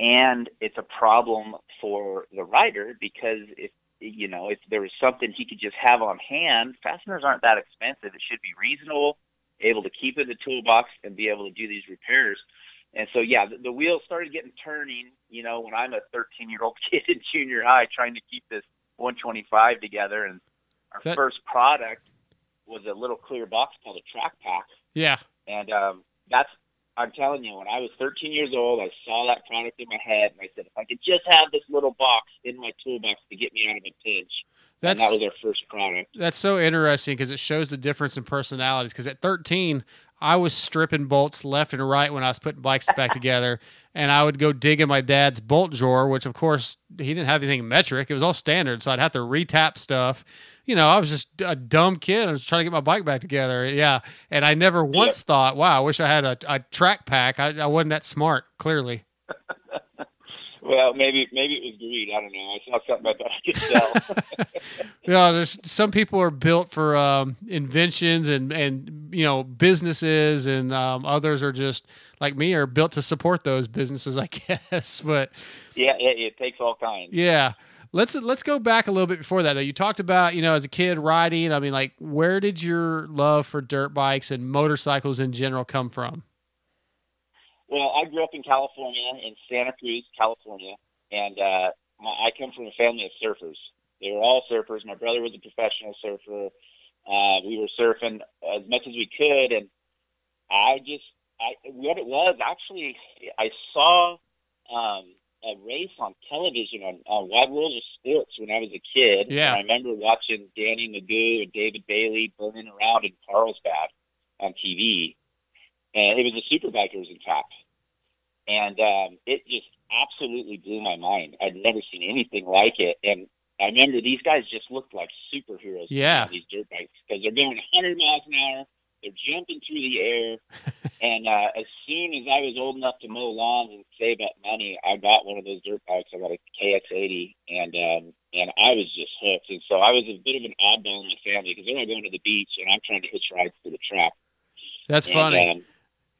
and it's a problem for the rider because if you know if there was something he could just have on hand, fasteners aren't that expensive. It should be reasonable, able to keep in the toolbox, and be able to do these repairs. And so, yeah, the, the wheels started getting turning. You know, when I'm a 13 year old kid in junior high trying to keep this 125 together, and our That- first product was a little clear box called a track pack. Yeah. And um, that's, I'm telling you, when I was 13 years old, I saw that product in my head, and I said, if I could just have this little box in my toolbox to get me out of a pinch. and that was our first product. That's so interesting because it shows the difference in personalities. Because at 13, I was stripping bolts left and right when I was putting bikes back together, and I would go dig in my dad's bolt drawer, which of course he didn't have anything metric; it was all standard. So I'd have to retap stuff. You know, I was just a dumb kid. I was trying to get my bike back together. Yeah, and I never once thought, "Wow, I wish I had a, a track pack." I, I wasn't that smart, clearly. Well, maybe maybe it was greed. I don't know. I saw something I thought I could sell. Yeah, there's some people are built for um, inventions and and you know businesses, and um, others are just like me are built to support those businesses, I guess. But yeah, it, it takes all kinds. yeah, Let's let's go back a little bit before that though. You talked about you know as a kid riding. I mean, like where did your love for dirt bikes and motorcycles in general come from? Well, I grew up in California, in Santa Cruz, California, and uh, my, I come from a family of surfers. They were all surfers. My brother was a professional surfer. Uh, we were surfing as much as we could, and I just, I what it was actually, I saw um, a race on television on, on Wide World of Sports when I was a kid. Yeah. And I remember watching Danny Magoo and David Bailey burning around in Carlsbad on TV, and it was the Superbikers, in fact. And um, it just absolutely blew my mind. I'd never seen anything like it, and I remember these guys just looked like superheroes. Yeah. on these dirt bikes because they're going 100 miles an hour. They're jumping through the air, and uh, as soon as I was old enough to mow lawns and save up money, I got one of those dirt bikes. I got a KX80, and um, and I was just hooked. And so I was a bit of an oddball in my family because they're all going to the beach, and I'm trying to hitch rides to the track. That's And, funny. um,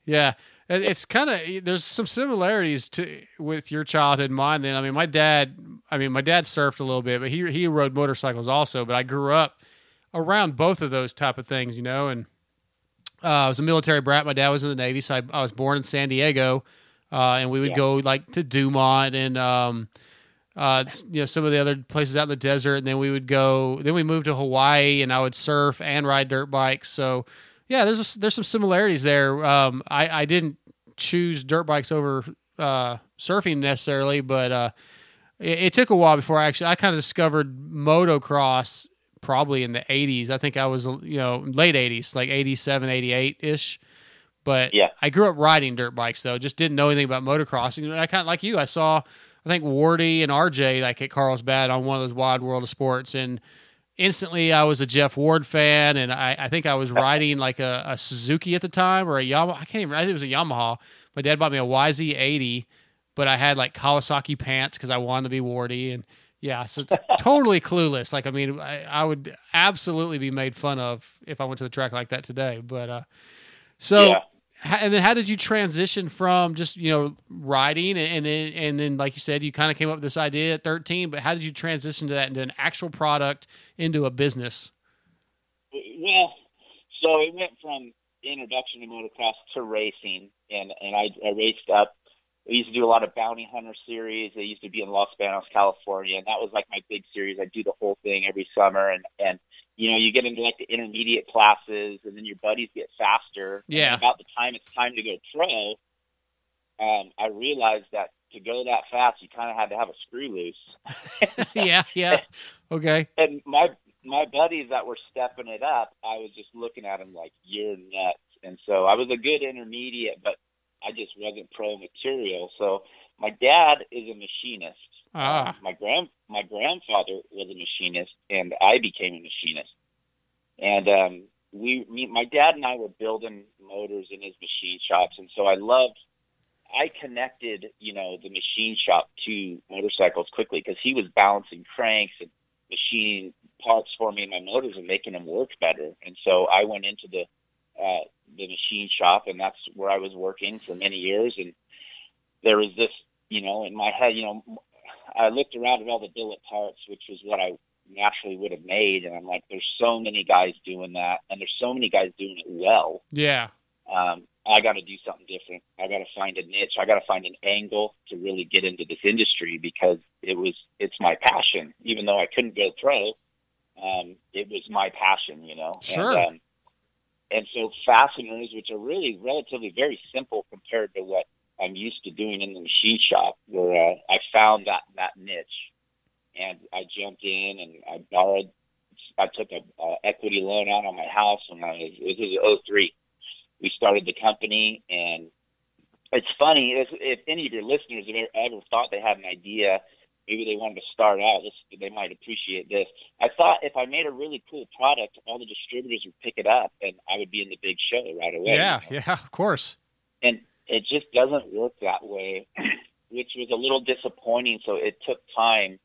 Yeah, it's kind of there's some similarities to with your childhood and mine. Then I mean, my dad, I mean, my dad surfed a little bit, but he he rode motorcycles also. But I grew up around both of those type of things, you know. And uh, I was a military brat. My dad was in the Navy, so I, I was born in San Diego, uh, and we would Yeah. go like to Dumont and um, uh, you know some of the other places out in the desert. And then we would go. Then we moved to Hawaii, and I would surf and ride dirt bikes. So yeah, there's there's some similarities there. Um, I I didn't choose dirt bikes over uh, surfing necessarily, but uh, it, it took a while before I actually I kind of discovered motocross probably in the 80s. I think I was you know late 80s, like 87, 88 ish. But Yeah. I grew up riding dirt bikes though, just didn't know anything about motocrossing. And I kind of like you, I saw I think Wardy and RJ like at Carlsbad on one of those Wide World of Sports and instantly I was a Jeff Ward fan, and I, I think I was riding like a, a Suzuki at the time or a Yamaha. I can't even. I think it was a Yamaha. My dad bought me a YZ80, but I had like Kawasaki pants because I wanted to be Wardy, and yeah, so totally clueless. Like I mean, I, I would absolutely be made fun of if I went to the track like that today. But uh, so. Yeah. And then, how did you transition from just you know riding, and, and then and then, like you said, you kind of came up with this idea at thirteen. But how did you transition to that into an actual product, into a business? Well, so it went from introduction to motocross to racing, and and I, I raced up. I used to do a lot of bounty hunter series. I used to be in Los Banos, California, and that was like my big series. I do the whole thing every summer, and and you know you get into like the intermediate classes, and then your buddies get faster. And Yeah. about the time it's time to go pro, um, I realized that to go that fast, you kind of had to have a screw loose. yeah, yeah. Okay. and my my buddies that were stepping it up, I was just looking at them like you're nuts. And so I was a good intermediate, but I just wasn't pro material. So my dad is a machinist. Ah. Um, my grand my grandfather was a machinist, and I became a machinist. And um, we, me, my dad and I were building motors in his machine shops, and so I loved. I connected, you know, the machine shop to motorcycles quickly because he was balancing cranks and machining parts for me in my motors and making them work better. And so I went into the uh, the machine shop, and that's where I was working for many years. And there was this, you know, in my head, you know, I looked around at all the billet parts, which was what I naturally would have made, and I'm like, there's so many guys doing that, and there's so many guys doing it well. Yeah. Um, I got to do something different. I got to find a niche. I got to find an angle to really get into this industry because it was it's my passion. Even though I couldn't go pro, um, it was my passion. You know. Sure. And, um, and so fasteners, which are really relatively very simple compared to what I'm used to doing in the machine shop, where uh, I found that that niche, and I jumped in and I borrowed. I took a, a equity loan out on my house when I was it was 03 we started the company and it's funny if, if any of your listeners have ever, ever thought they had an idea maybe they wanted to start out this they might appreciate this. I thought if i made a really cool product all the distributors would pick it up and i would be in the big show right away. Yeah, yeah, of course. and it just doesn't work that way which was a little disappointing so it took time.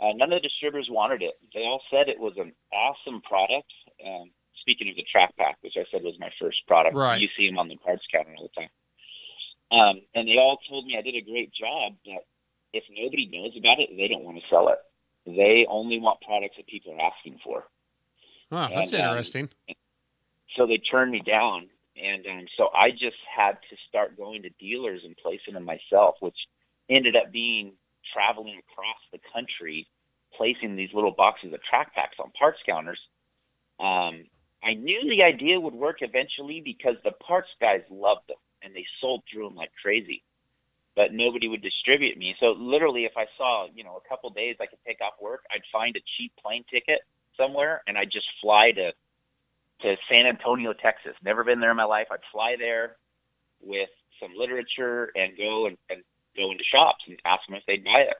Uh, none of the distributors wanted it. They all said it was an awesome product um, speaking of the track pack which i said was my first product Right. you see them on the parts counter all the time um, and they all told me i did a great job but if nobody knows about it they don't want to sell it they only want products that people are asking for. Huh, that's And, um, interesting. so they turned me down and um, so i just had to start going to dealers and placing them myself which ended up being traveling across the country placing these little boxes of track packs on parts counters um, i knew the idea would work eventually because the parts guys loved them and they sold through them like crazy but nobody would distribute me so literally if i saw you know a couple days i could take off work i'd find a cheap plane ticket somewhere and i'd just fly to to San Antonio, Texas. Never been there in my life. I'd fly there with some literature and go and, and go into shops and ask them if they'd buy it.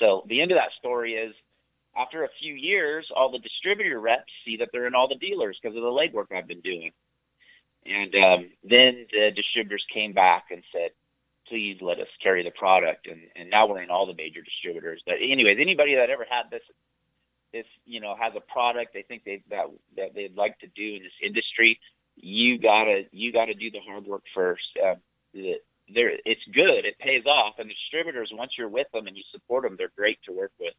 So the end of that story is after a few years, all the distributor reps see that they're in all the dealers because of the legwork I've been doing. And um, then the distributors came back and said, please let us carry the product. And, and now we're in all the major distributors. But anyways, anybody that ever had this this you know has a product they think they that that they'd like to do in this industry, you gotta you gotta do the hard work first. Uh, the- there, it's good. It pays off, and the distributors once you're with them and you support them, they're great to work with.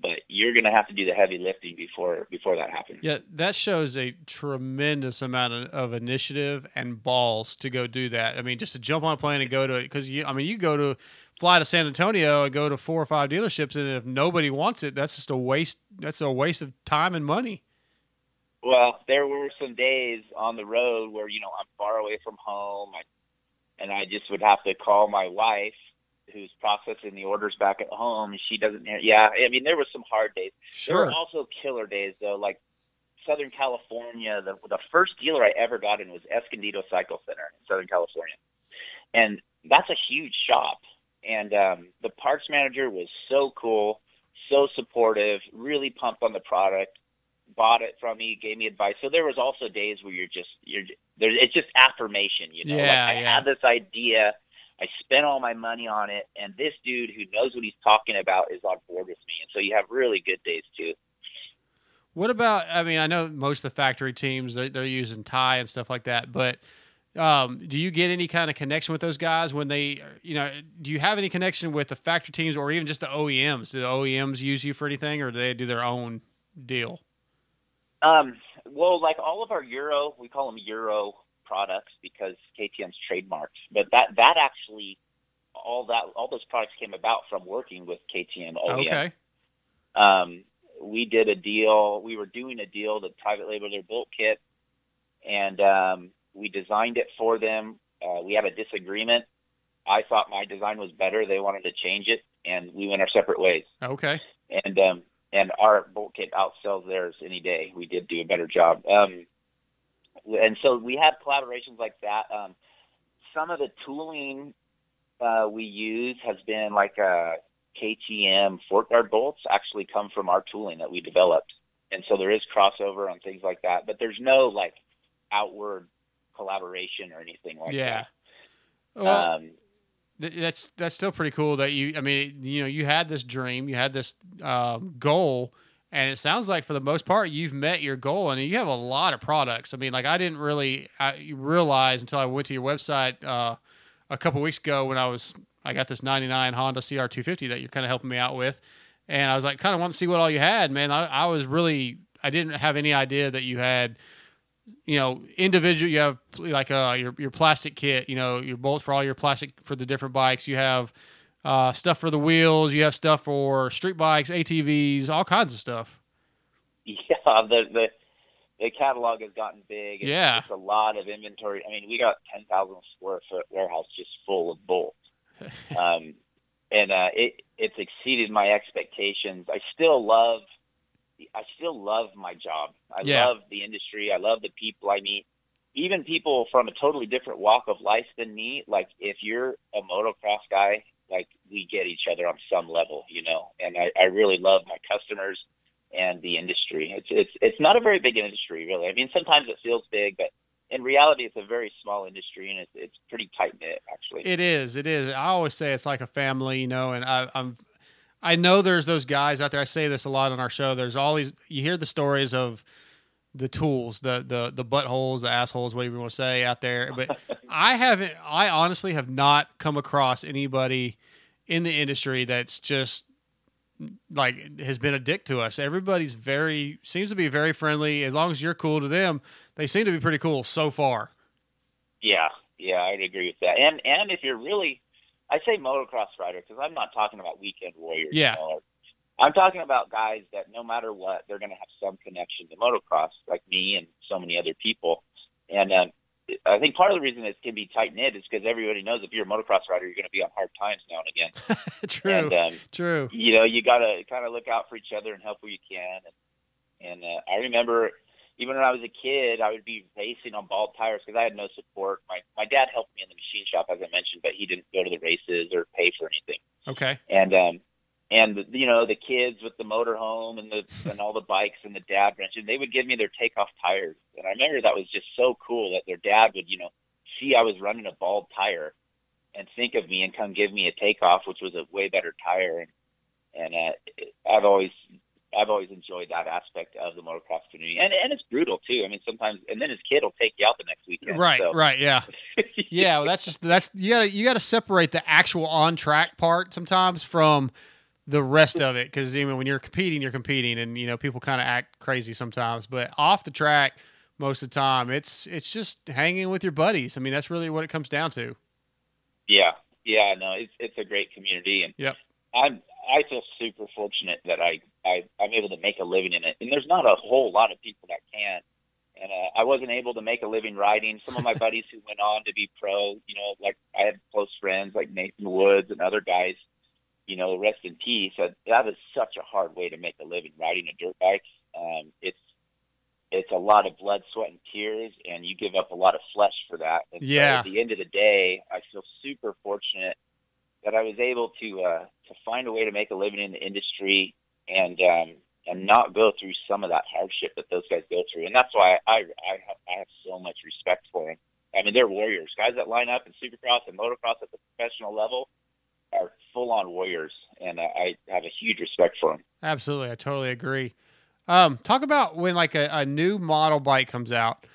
But you're gonna have to do the heavy lifting before before that happens. Yeah, that shows a tremendous amount of, of initiative and balls to go do that. I mean, just to jump on a plane and go to it because you, I mean, you go to fly to San Antonio and go to four or five dealerships, and if nobody wants it, that's just a waste. That's a waste of time and money. Well, there were some days on the road where you know I'm far away from home, I, and I just would have to call my wife, who's processing the orders back at home, she doesn't. Yeah, I mean there were some hard days. Sure. There were also killer days though, like Southern California. The the first dealer I ever got in was Escondido Cycle Center in Southern California, and that's a huge shop. And um, the parts manager was so cool, so supportive, really pumped on the product bought it from me, gave me advice. So there was also days where you're just you're there. It's just affirmation, you know. Yeah, like I yeah. had this idea, I spent all my money on it, and this dude who knows what he's talking about is on board with me. And so you have really good days too. What about? I mean, I know most of the factory teams they're, they're using tie and stuff like that, but um, do you get any kind of connection with those guys when they, you know, do you have any connection with the factory teams or even just the OEMs? Do the OEMs use you for anything, or do they do their own deal? Um, well, like all of our Euro, we call them Euro products because KTM's trademarks. But that that actually, all that all those products came about from working with KTM OEM. Okay. um, we did a deal. We were doing a deal to private label their bolt kit, and um, we designed it for them. Uh, we had a disagreement. I thought my design was better. They wanted to change it, and we went our separate ways. Okay. And um, and our bolt kit outsells theirs any day. We did do a better job. Um, and so we have collaborations like that. Um, some of the tooling uh, we use has been like uh, KTM fork guard bolts actually come from our tooling that we developed, and so there is crossover on things like that. But there's no like outward collaboration or anything like yeah. that. Well, um, th- that's that's still pretty cool that you. I mean, you know, you had this dream, you had this um, goal, and it sounds like for the most part you've met your goal, and you have a lot of products. I mean, like I didn't really I, realize until I went to your website uh, a couple weeks ago when I was I got this '99 Honda CR250 that you're kind of helping me out with, and I was like, kind of want to see what all you had, man. I, I was really I didn't have any idea that you had you know, individual. You have like uh, your your plastic kit. You know, your bolts for all your plastic for the different bikes. You have uh, stuff for the wheels. You have stuff for street bikes, ATVs, all kinds of stuff. Yeah, the the the catalog has gotten big. It's, Yeah. it's a lot of inventory. I mean, we got ten thousand square foot warehouse just full of bolts, um, and uh, it it's exceeded my expectations. I still love, I still love my job. I Yeah. love the industry. I love the people I meet. Even people from a totally different walk of life than me. Like if you're a motocross guy, like we get each other on some level, you know. And I, I really love my customers and the industry. It's it's it's not a very big industry, really. I mean, sometimes it feels big, but in reality, it's a very small industry, and it's it's pretty tight knit, actually. It is. It is. I always say it's like a family, you know. And I, I'm, I know there's those guys out there. I say this a lot on our show. There's all these. You hear the stories of the tools, the the the buttholes, the assholes, whatever you want to say out there. But I haven't. I honestly have not come across anybody in the industry that's just like has been a dick to us. Everybody's very seems to be very friendly. As long as you're cool to them, they seem to be pretty cool so far. Yeah, yeah, I'd agree with that. And and if you're really, I say motocross rider because I'm not talking about weekend warriors. Yeah. You know, I'm talking about guys that no matter what, they're going to have some connection to motocross, like me and so many other people. And um, I think part of the reason it can be tight knit is because everybody knows if you're a motocross rider, you're going to be on hard times now and again. True. And, um, True. you know, you got to kind of look out for each other and help where you can. And, and uh, I remember even when I was a kid, I would be racing on bald tires because I had no support. My my dad helped me in the machine shop, as I mentioned, but he didn't go to the races or pay for anything. Okay. And um, and the, you know the kids with the motorhome and the and all the bikes and the dad wrench, and they would give me their takeoff tires. And I remember that was just so cool that their dad would you know see I was running a bald tire and think of me and come give me a takeoff, which was a way better tire. And and uh, I've always I've always enjoyed that aspect of the motocross community, and and it's brutal too. I mean, sometimes, and then his kid will take you out the next weekend. Right, so. right, yeah, yeah. Well, that's just that's you gotta you gotta separate the actual on track part sometimes from the rest of it because even when you're competing, you're competing, and you know people kind of act crazy sometimes. But off the track, most of the time, it's it's just hanging with your buddies. I mean, that's really what it comes down to. Yeah, yeah, no, it's it's a great community, and Yep. I'm I feel super fortunate that I I I'm able to make a living in it, and there's not a whole lot of people that can. And uh, I wasn't able to make a living riding. Some of my buddies who went on to be pro, you know, like I had close friends like Nathan Woods and other guys. You know, rest in peace. That is such a hard way to make a living riding a dirt bike. Um, it's it's a lot of blood, sweat, and tears, and you give up a lot of flesh for that. And so Yeah. at the end of the day, I feel super fortunate that I was able to uh, to find a way to make a living in the industry and um, and not go through some of that hardship that those guys go through. And that's why I I have, I have so much respect for them. I mean, they're warriors. Guys that line up in Supercross and motocross at the professional level are full on warriors, and uh, I have a huge respect for them. Absolutely, I totally agree. Um, talk about when like a, a new model bike comes out.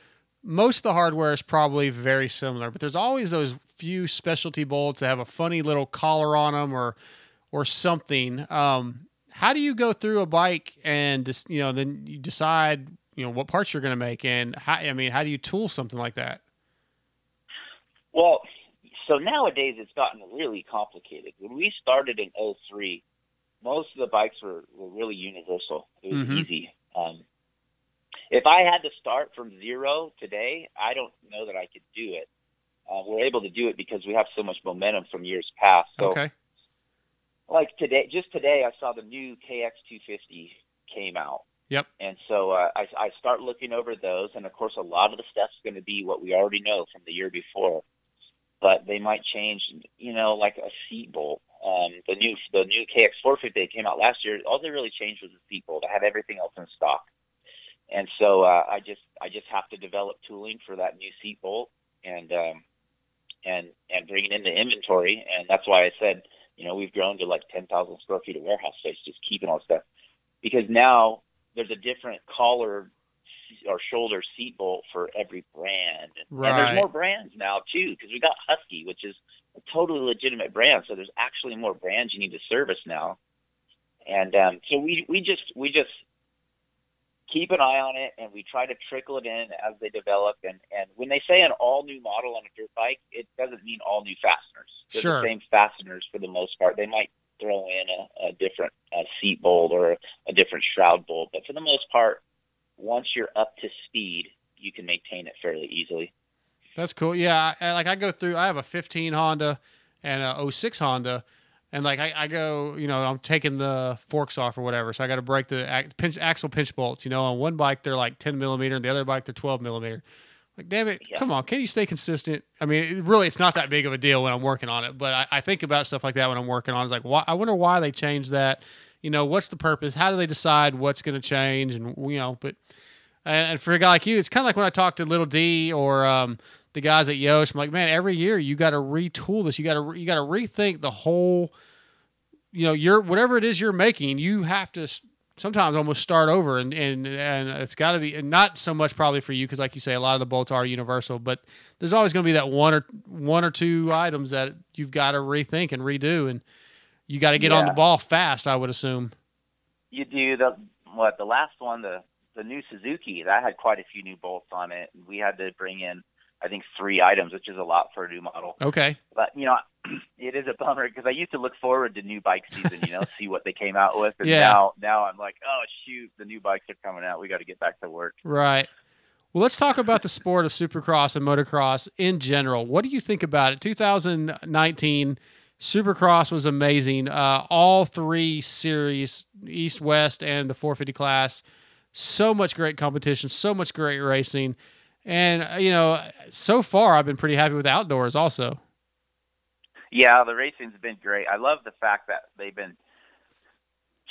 Most of the hardware is probably very similar, but there's always those few specialty bolts that have a funny little collar on them or or something. Um, how do you go through a bike and just you know then you decide you know what parts you're going to make and how, I mean how do you tool something like that? Well, so nowadays it's gotten really complicated. When we started in '03, most of the bikes were, were really universal. It was Mhm. easy. Um, if I had to start from zero today, I don't know that I could do it. Uh, we're able to do it because we have so much momentum from years past. So, okay. like today, just today, I saw the new KX250 came out. Yep. And so uh, I, I start looking over those, and of course, a lot of the stuff's going to be what we already know from the year before, but they might change. You know, like a seat bolt. Um, the new the new KX450 that came out last year, all they really changed was the seat bolt. I had everything else in stock, and so uh, I just I just have to develop tooling for that new seat bolt and um, and and bring it into inventory, and that's why I said you know we've grown to like 10,000 square feet of warehouse space just keeping all stuff because now there's a different collar or shoulder seat bolt for every brand. And Right. there's more brands now too because we got Husky, which is a totally legitimate brand. So there's actually more brands you need to service now. And um, so we we just we just keep an eye on it and we try to trickle it in as they develop. And and when they say an all new model on a dirt bike, it doesn't mean all new fasteners. They're Sure. the same fasteners for the most part. They might throw in a, a different uh, seat bolt or a different shroud bolt, but for the most part, once you're up to speed, you can maintain it fairly easily. That's cool. Yeah, I, like I go through. I have a 15 Honda and a 06 Honda, and like I, I go, you know, I'm taking the forks off or whatever, so I got to break the pinch, axle pinch bolts. You know, on one bike they're like 10 millimeter, and the other bike they're 12 millimeter. Like, damn it, come on, can you stay consistent? I mean, it, really, it's not that big of a deal when I'm working on it, but I, I think about stuff like that when I'm working on. it. It's like, why? I wonder why they changed that. You know, what's the purpose? How do they decide what's going to change? And you know, but and, for a guy like you, it's kind of like when I talk to Little D or um, the guys at Yosh. I'm like, man, every year you got to retool this. You got to you got to rethink the whole. You know, your whatever it is you're making, you have to sometimes almost start over, and and and it's got to be and not so much probably for you because, like you say, a lot of the bolts are universal, but there's always going to be that one or one or two items that you've got to rethink and redo, and you got to get on the ball fast. I would assume. You do the what the last one the the new Suzuki that had quite a few new bolts on it. We had to bring in I think three items, which is a lot for a new model. Okay. But you know, it is a bummer because I used to look forward to new bike season. You know, see what they came out with, and Yeah. now now I'm like, oh shoot, the new bikes are coming out. We got to get back to work. Right. Well, let's talk about the sport of supercross and motocross in general. What do you think about it? 2019 Supercross was amazing. Uh, all three series, East, West, and the 450 class. So much great competition, so much great racing. And, uh, you know, so far I've been pretty happy with outdoors also. Yeah, the racing's been great. I love the fact that they've been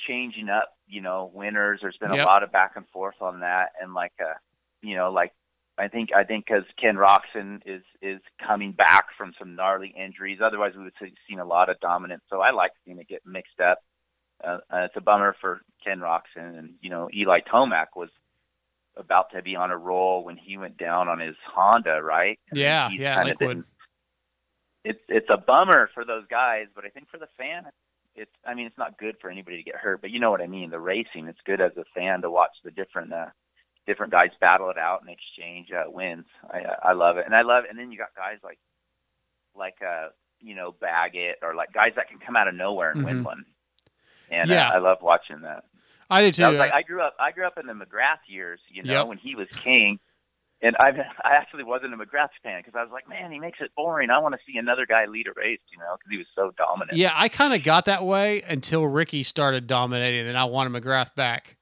changing up, you know, winners. There's been Yep. a lot of back and forth on that, and like, uh, you know, like I think I think because Ken Roczen is is coming back from some gnarly injuries. Otherwise, we would have seen a lot of dominance. So I like seeing it get mixed up. Uh, uh, it's a bummer for Ken Roczen, and you know, Eli Tomac was about to be on a roll when he went down on his Honda, right? And Yeah, yeah, Lakewood. it's it's a bummer for those guys, but I think for the fan, it's I mean it's not good for anybody to get hurt, but you know what I mean. The racing, it's good as a fan to watch the different uh, different guys battle it out and exchange uh, wins. I I love it, and I love it. And then you got guys like like uh you know Baggett or like guys that can come out of nowhere and Mhm. win one. And Yeah. uh, I love watching that. I did too. I was like, I grew up. I grew up in the McGrath years, you know, Yep. when he was king. And I, I actually wasn't a McGrath fan because I was like, man, he makes it boring. I want to see another guy lead a race, you know, because he was so dominant. Yeah, I kind of got that way until Ricky started dominating, and I wanted McGrath back.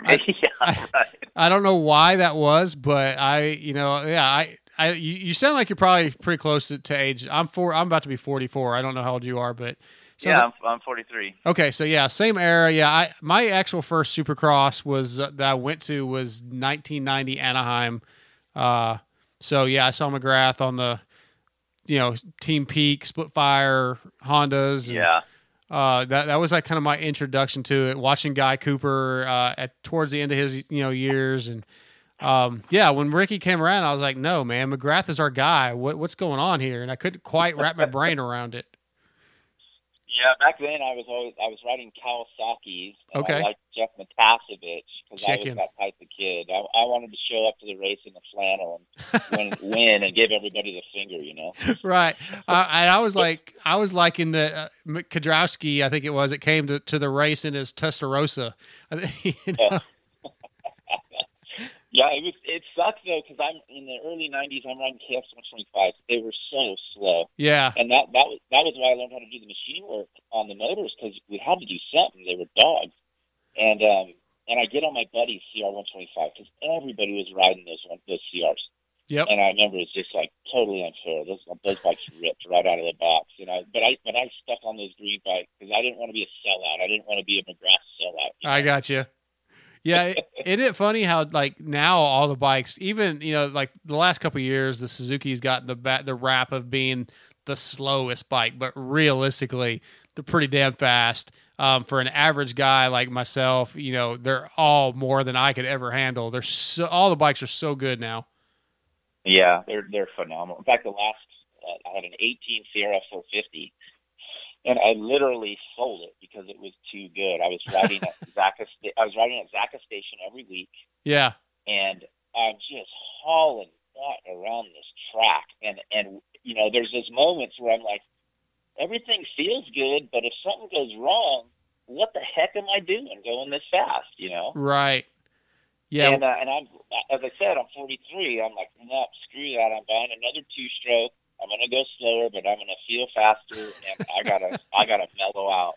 yeah, right. I don't know why that was, but I, you know, yeah, I, I, you, you sound like you're probably pretty close to, to age. I'm four. I'm about to be 44. I don't know how old you are, but Yeah, like- I'm, I'm 43. okay, so yeah, same era. Yeah, I my actual first Supercross was uh, that I went to was 1990 Anaheim. Uh, so yeah, I saw McGrath on the, you know, Team Peak, Split Fire, Hondas. and, Yeah. Uh, that that was like kind of my introduction to it. Watching Guy Cooper uh, at towards the end of his you know years, and um, yeah, when Ricky came around, I was like, no man, McGrath is our guy. What what's going on here? And I couldn't quite wrap my brain around it. Yeah, back then I was always I was riding Kawasaki's. And Okay. I liked Jeff Matiasevich because I was that type of kid. I, I wanted to show up to the race in the flannel and win, win and give everybody the finger, you know. right. Uh, and I was like, I was like in the uh, Kiedrowski, I think it was. It came to, to the race in his Testarossa. I you know? Yeah, it was. It sucks though because I'm in the early '90s. I'm riding KX 125. They were so slow. Yeah. and that that was that was why I learned how to do the machine work on the motors because we had to do something. They were dogs, and um and I get on my buddy's CR 125 because everybody was riding those one those CRs. Yep. And I remember it's just like totally unfair. Those those bikes ripped right out of the box, and I but I but I stuck on those green bikes because I didn't want to be a sellout. I didn't want to be a McGrath sellout. I got you. Yeah, isn't it funny how like now all the bikes, even you know, like the last couple years, the Suzuki's got the ba- the rap of being the slowest bike, but realistically, they're pretty damn fast. Um, for an average guy like myself, you know, they're all more than I could ever handle. They're so all the bikes are so good now. Yeah, they're they're phenomenal. In fact, the last uh, I had an 18 CR 450, and I literally sold it because it was too good. I was riding at Zaca, I was riding at Zaca Station every week, Yeah, and I'm just hauling butt around this track. And and you know, there's those moments where I'm like, everything feels good, but if something goes wrong, what the heck am I doing going this fast? You know? right. Yeah, And, uh, and I'm, as I said, I'm 43. I'm like, no, screw that. I'm buying another two stroke. I'm gonna go slower, but I'm gonna feel faster, and I gotta, I gotta mellow out.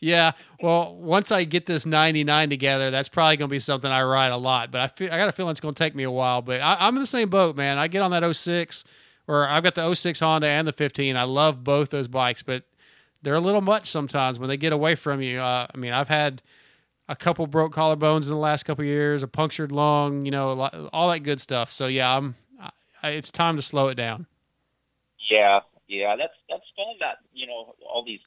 Yeah, well, once I get this 99 together, that's probably going to be something I ride a lot. But I feel I got a feeling it's going to take me a while. But I, I'm in the same boat, man. I get on that 06, or I've got the 06 Honda and the 15. I love both those bikes, but they're a little much sometimes when they get away from you. Uh, I mean, I've had a couple broke collarbones in the last couple years, a punctured lung, you know, lot, all that good stuff. So yeah, I'm. I, it's time to slow it down. Yeah, yeah, that's that's fun. That you know, all these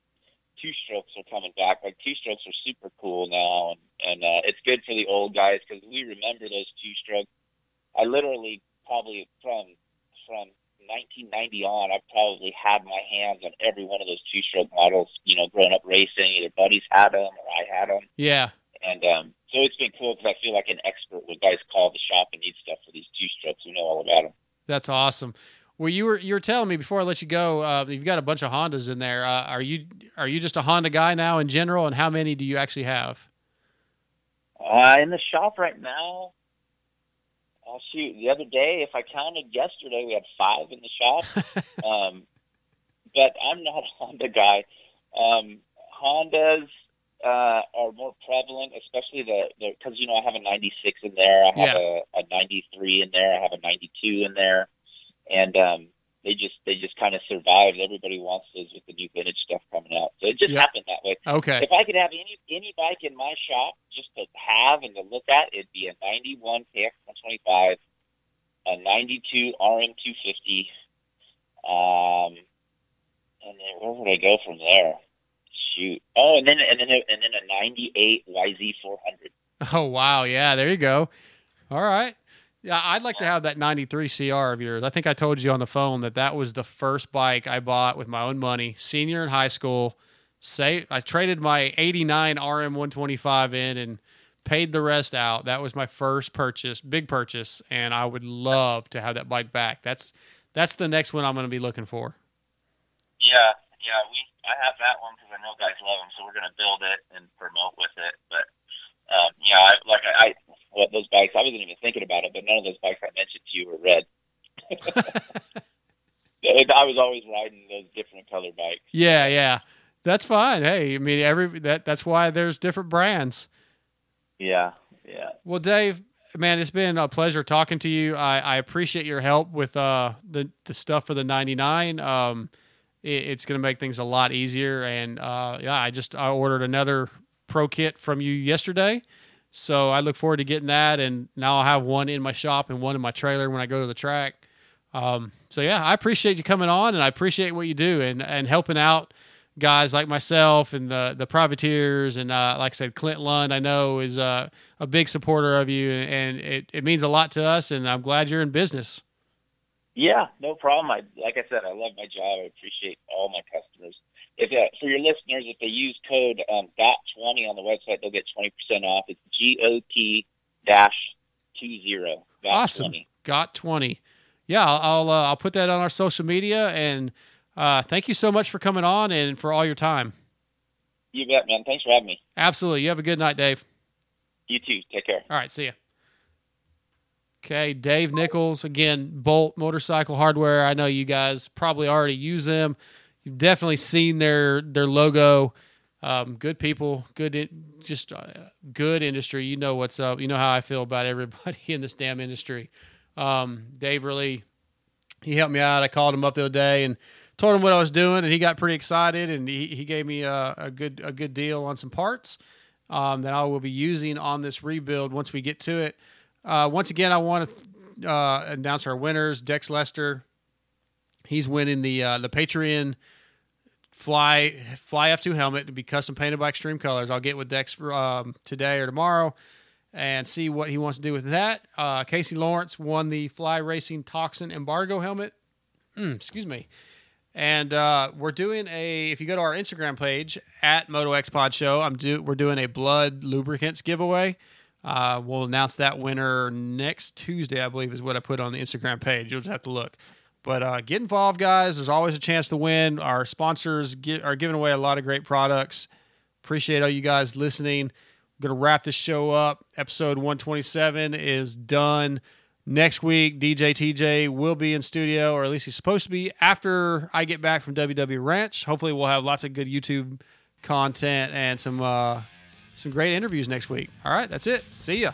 two strokes are coming back. Like two strokes are super cool now, and and uh, it's good for the old guys because we remember those two strokes. I literally probably from from 1990 on, I've probably had my hands on every one of those two-stroke models. You know, growing up racing, either buddies had them or I had them, Yeah. and um, so it's been cool because I feel like an expert when guys call the shop and need stuff for these two-strokes. We know all about them. That's awesome. Well, you were you were telling me before I let you go. Uh, you've got a bunch of Hondas in there. Uh, are you are you just a Honda guy now in general? And how many do you actually have? Uh, in the shop right now, oh shoot, the other day, if I counted yesterday, we had five in the shop. um, but I'm not a Honda guy. Um, Hondas uh, are more prevalent, especially the because you know I have a '96 in there, I have a, a '93 in there, I have a '92 in there, and um, they just they just kind of survived. Everybody wants those with the new vintage stuff coming out, so it just Yeah. happened that way. Okay. If I could have any any bike in my shop just to have and to look at, it'd be a '91 KX 125, a '92 RM 250, um, and then where would I go from there? Shoot. Oh, and then and then a, and then a '98 YZ 400. Oh wow, yeah, there you go. All right. Yeah, I'd like to have that 93 CR of yours. I think I told you on the phone that that was the first bike I bought with my own money, senior in high school. Say I traded my 89 RM 125 in and paid the rest out. That was my first purchase, big purchase, and I would love to have that bike back. That's that's the next one I'm going to be looking for. Yeah, yeah. We I have that one because I know guys love them, so we're gonna build it and promote with it. But um, yeah, I, like I, I well, those bikes. I wasn't even thinking about it, but none of those bikes I mentioned to you were red. I was always riding those different color bikes. Yeah, yeah. That's fine. Hey, I mean every that that's why there's different brands. Yeah, yeah. Well, Dave, man, it's been a pleasure talking to you. I, I appreciate your help with uh, the the stuff for the 99. Um, it, it's going to make things a lot easier. And uh, yeah, I just I ordered another pro kit from you yesterday, so I look forward to getting that. And now I'll have one in my shop and one in my trailer when I go to the track. Um, so yeah, I appreciate you coming on, and I appreciate what you do and and helping out guys like myself and the the privateers and uh, like I said, Clint Lund I know is uh, a big supporter of you, and it, it means a lot to us. And I'm glad you're in business. Yeah, no problem. I like I said, I love my job. I appreciate all my customers. If uh, for your listeners, if they use code um, dot twenty on the website, they'll get twenty percent off. It's G O T dash two zero. Got awesome. 20. Got twenty. Yeah, I'll I'll, uh, I'll put that on our social media. And uh, thank you so much for coming on and for all your time. You bet, man. Thanks for having me. Absolutely. You have a good night, Dave. You too. Take care. All right. See ya. Okay, Dave Nichols again, Bolt Motorcycle Hardware. I know you guys probably already use them. You've definitely seen their their logo. Um, good people, good, just uh, good industry. You know what's up. You know how I feel about everybody in this damn industry. Um, Dave really, he helped me out. I called him up the other day and told him what I was doing, and he got pretty excited. And he, he gave me a, a good a good deal on some parts um, that I will be using on this rebuild once we get to it. Uh, once again, I want to uh, announce our winners. Dex Lester, he's winning the uh, the Patreon Fly Fly F2 helmet to be custom painted by Extreme Colors. I'll get with Dex um, today or tomorrow and see what he wants to do with that. Uh, Casey Lawrence won the Fly Racing Toxin Embargo helmet. Mm, excuse me. And uh, we're doing a. If you go to our Instagram page at Moto X Pod Show, I'm do we're doing a Blud Lubricants giveaway. Uh, we'll announce that winner next Tuesday, I believe, is what I put on the Instagram page. You'll just have to look. But uh, get involved, guys. There's always a chance to win. Our sponsors get, are giving away a lot of great products. Appreciate all you guys listening. I'm going to wrap this show up. Episode 127 is done. Next week, DJ TJ will be in studio, or at least he's supposed to be after I get back from WW Ranch. Hopefully, we'll have lots of good YouTube content and some uh, some great interviews next week. All right, that's it. See ya.